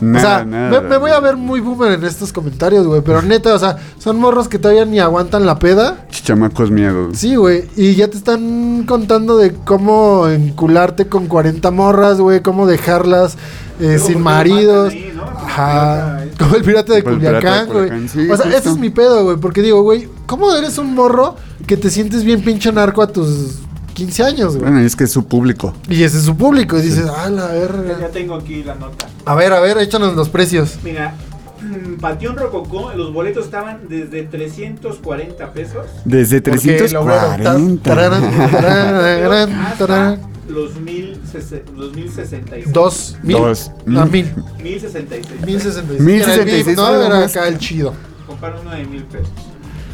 Nada, o sea, nada. me, me voy a ver muy boomer en estos comentarios, güey, pero neta, o sea, son morros que todavía ni aguantan la peda. Chamacos miedos. Sí, güey, y ya te están contando de cómo encularte con 40 morras, güey, cómo dejarlas eh, sin ¿por qué lo maridos. ahí, no? Ajá, pirata, como el pirata de Como Culiacán, güey. Sí, o sea, ese justo. es mi pedo, güey, porque digo, güey, ¿cómo eres un morro que te sientes bien pinche narco a tus 15 años, güey? Bueno, es que es su público. Y ese es su público, y dices, ah, la Ya verga. tengo aquí la nota. A ver, a ver, échanos los precios. Mira, mm, Panteón Rococó, los boletos estaban desde 340 pesos Desde Porque el obrero, 340. ta- tararán, tararán, hasta tararán. los, mil sese- los 1066. Dos, mil. Dos. A mil. 1066. Mil sesenta y seis. Mil Era el sesenta y VIP, seis No, era acá el chido. Compara uno de mil pesos.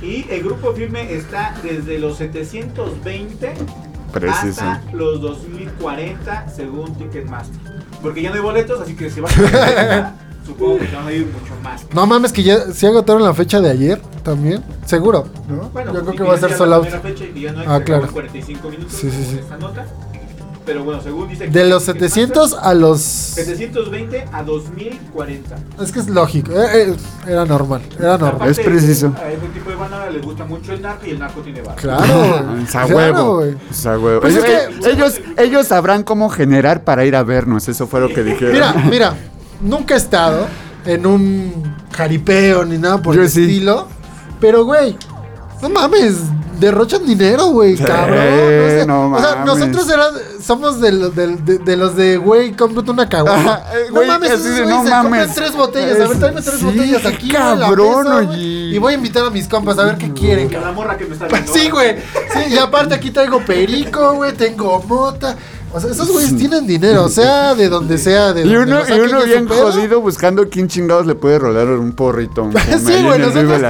Y el grupo firme está desde los 720 Preciso. hasta los 2040 según Ticketmaster. Porque ya no hay boletos, así que si vas a supongo que van a ir mucho más. No mames, que ya se agotaron la fecha de ayer también. Seguro, ¿no? Bueno, Yo creo y que va a ser la sold out. fecha y ya no hay, Ah, claro. acaban 45 minutos Sí, sí, sí. esta nota. Pero bueno, según dice De los Ticketmaster, 700 a los. 720 a 2040. Es que es lógico. eh, eh, era normal. Era normal. Aparte, Es preciso. A ese tipo de banda les gusta mucho el narco y el narco tiene barro. Claro. Es a claro, huevo. güey. Es a huevo. Pues es ellos, que- ellos, ellos sabrán cómo generar para ir a vernos. Eso fue lo que dijeron. Mira, mira. Nunca he estado en un jaripeo ni nada por Yo el sí. estilo. Pero, güey. No mames. Derrochan dinero, güey. Sí, cabrón. O sea, no o sea, mames. nosotros era- somos de, los- del- de, de los de, güey, cómprate una caguama. Eh, no güey, mames, esos de, güeyes no se mames. tres botellas. A ver, tráeme tres sí, botellas aquí. la cabrón, mesa, oye. Y voy a invitar a mis compas a ver qué quieren, Que la morra que me está viendo. Sí, güey. Sí, y aparte aquí traigo perico, güey, tengo mota. O sea, esos güeyes tienen dinero, o sea, de donde sea, de Y uno, y uno bien jodido buscando quién chingados le puede rolar un porrito. un Sí, güey, nosotros-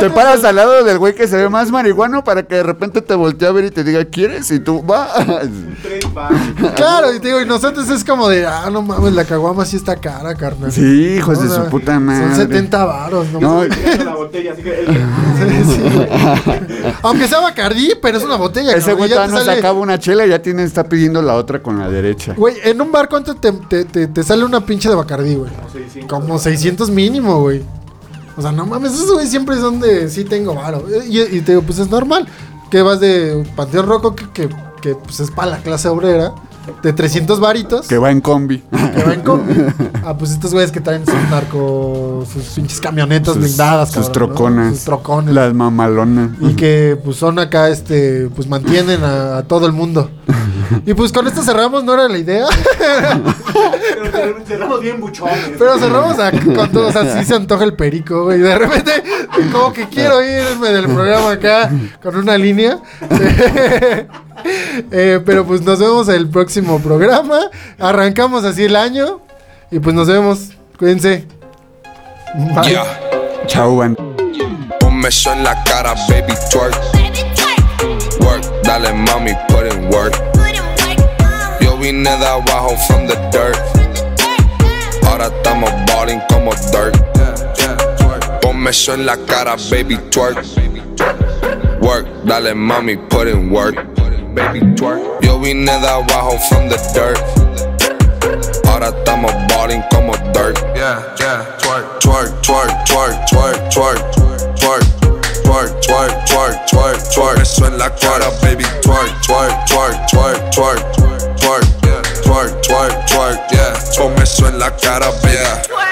Te paras al lado del güey que se ve más marihuano para que de repente te voltee a ver y te diga, ¿quieres? Y tú, va. Claro, y te digo, y nosotros es como de, ah, no mames, la caguama sí está cara, carnal. Sí, hijos O de su puta madre. Son 70 varos, ¿no? No, la botella, así que el- Sí, sí, güey. Aunque sea Bacardí, pero es una botella. ese güey no se sale- acaba una chela y ya tiene, está pidiendo la otra con la derecha. Güey, en un bar, ¿cuánto te, te, te- te sale una pinche de Bacardí, güey? Como 600. Como 600 mínimo, güey. O sea, no mames, esos güey siempre son de sí tengo varo. Y, y te digo, pues es normal. Que vas de Panteón Roco, que, que, que, pues es para la clase obrera, de 300 varitos. Que va en combi. que va en combi. Ah, pues estos güeyes que traen sus narcos, sus pinches camionetas Sus- blindadas, sus cabrón, ¿no? troconas. Sus trocones. Las mamalonas. Y que pues son acá, este, pues mantienen a, a todo el mundo. Y pues con esto cerramos, no era la idea. Pero cer- cerramos bien buchones. Pero cerramos a- con todo, o sea, sí se antoja el perico, güey. De repente, como que quiero irme del programa acá con una línea. Eh, pero pues nos vemos el próximo programa. Arrancamos así el año. Y pues nos vemos. Cuídense. Bye. Yeah. Chau, beso en la cara, baby twerk. Work, dale mami, put in work. we de abajo from the dirt. Ahora estamos balling como dirt. Ponme eso en la cara, baby twerk. Work, dale mami, put in work. Baby twerk. Yo we de abajo from the dirt. Ahora estamos balling como dirt. Yeah, yeah, twerk, twerk, twerk, twerk, twerk, twerk, twerk twerk, twerk, twerk, twerk, twerk. Eso en la cara, baby, twerk, twerk, twerk, twerk, twerk. Twerk, twerk, twerk, twerk, yeah. Ponme eso en la cara, baby.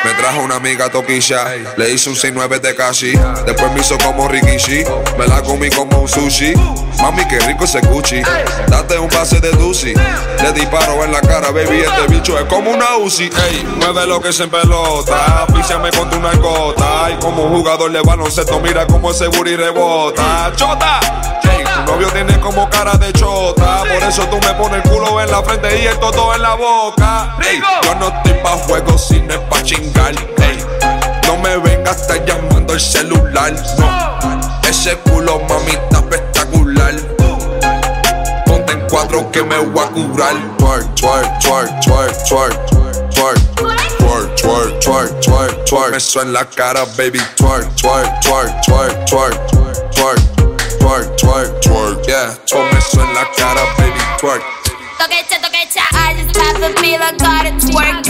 Me trajo una amiga toquilla, le hice un 6-9 de casi. Después me hizo como Rikishi, me la comí como un sushi. Mami, qué rico ese Gucci. Date un pase de Dusi. Le disparo en la cara, baby. Este bicho es como una Uzi. Ey, mueve lo que se pelota. Písame con tu narcota. Y como un jugador de baloncesto, mira cómo ese booty rebota. ¡Chota! Tu novio tiene como cara de chota. Por eso tú me pones el culo en la frente y el toto en la boca. Ey, yo no estoy pa' juego, sino es pa' chingar. Ey, no me vengas a estar llamando el celular. No, ese culo, mami, está espectacular. Ponte en cuatro que me voy a curar. Twerk, twerk, twerk, twerk, twerk, twerk. Twerk, twerk, twerk, twerk, twerk. Eso en la cara, baby. Twerk, twerk, twerk, twerk, twerk, twerk, twerk, twerk, twerk. Yeah, ponme eso en la cara, baby. Twerk. Toquecha, toquecha, I just have a feel I gotta twerk.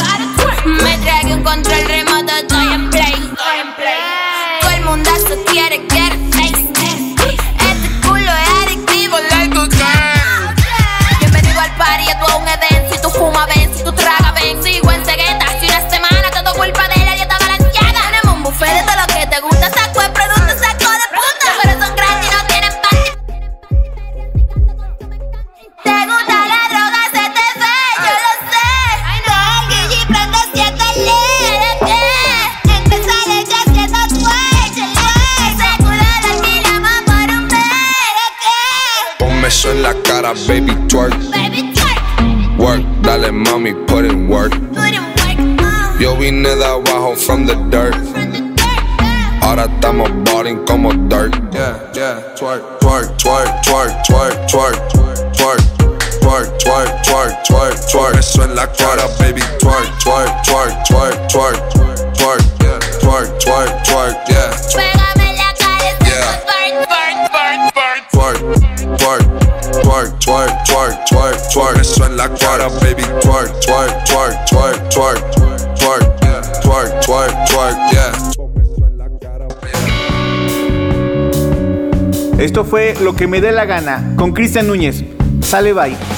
Me tragué un control remoto, estoy en play. Eso en la cara, baby. Twerk, Baby twerk, work, dale mami, put in work. put in work, uh, Yo vine de abajo from the dirt. from the dirt, uh. Ahora estamos balling como dirt. Yeah, yeah, twerk, twerk, twerk, twerk, twerk, twerk, twerk. Twerk, twerk, twerk, twerk, twerk. Eso en la cara, baby. Twerk twerk, twerk, twerk, twerk, twerk, twerk, yeah. Twerk, twerk, twerk, yeah. Twerk. Twerk, twerk, twerk. Eso en la cara, baby. Twerk, twerk, twerk, twerk, twerk, twerk. Twerk, twerk, twerk, yeah. Esto fue Lo que me dé la gana con Cristian Núñez. Sale bye.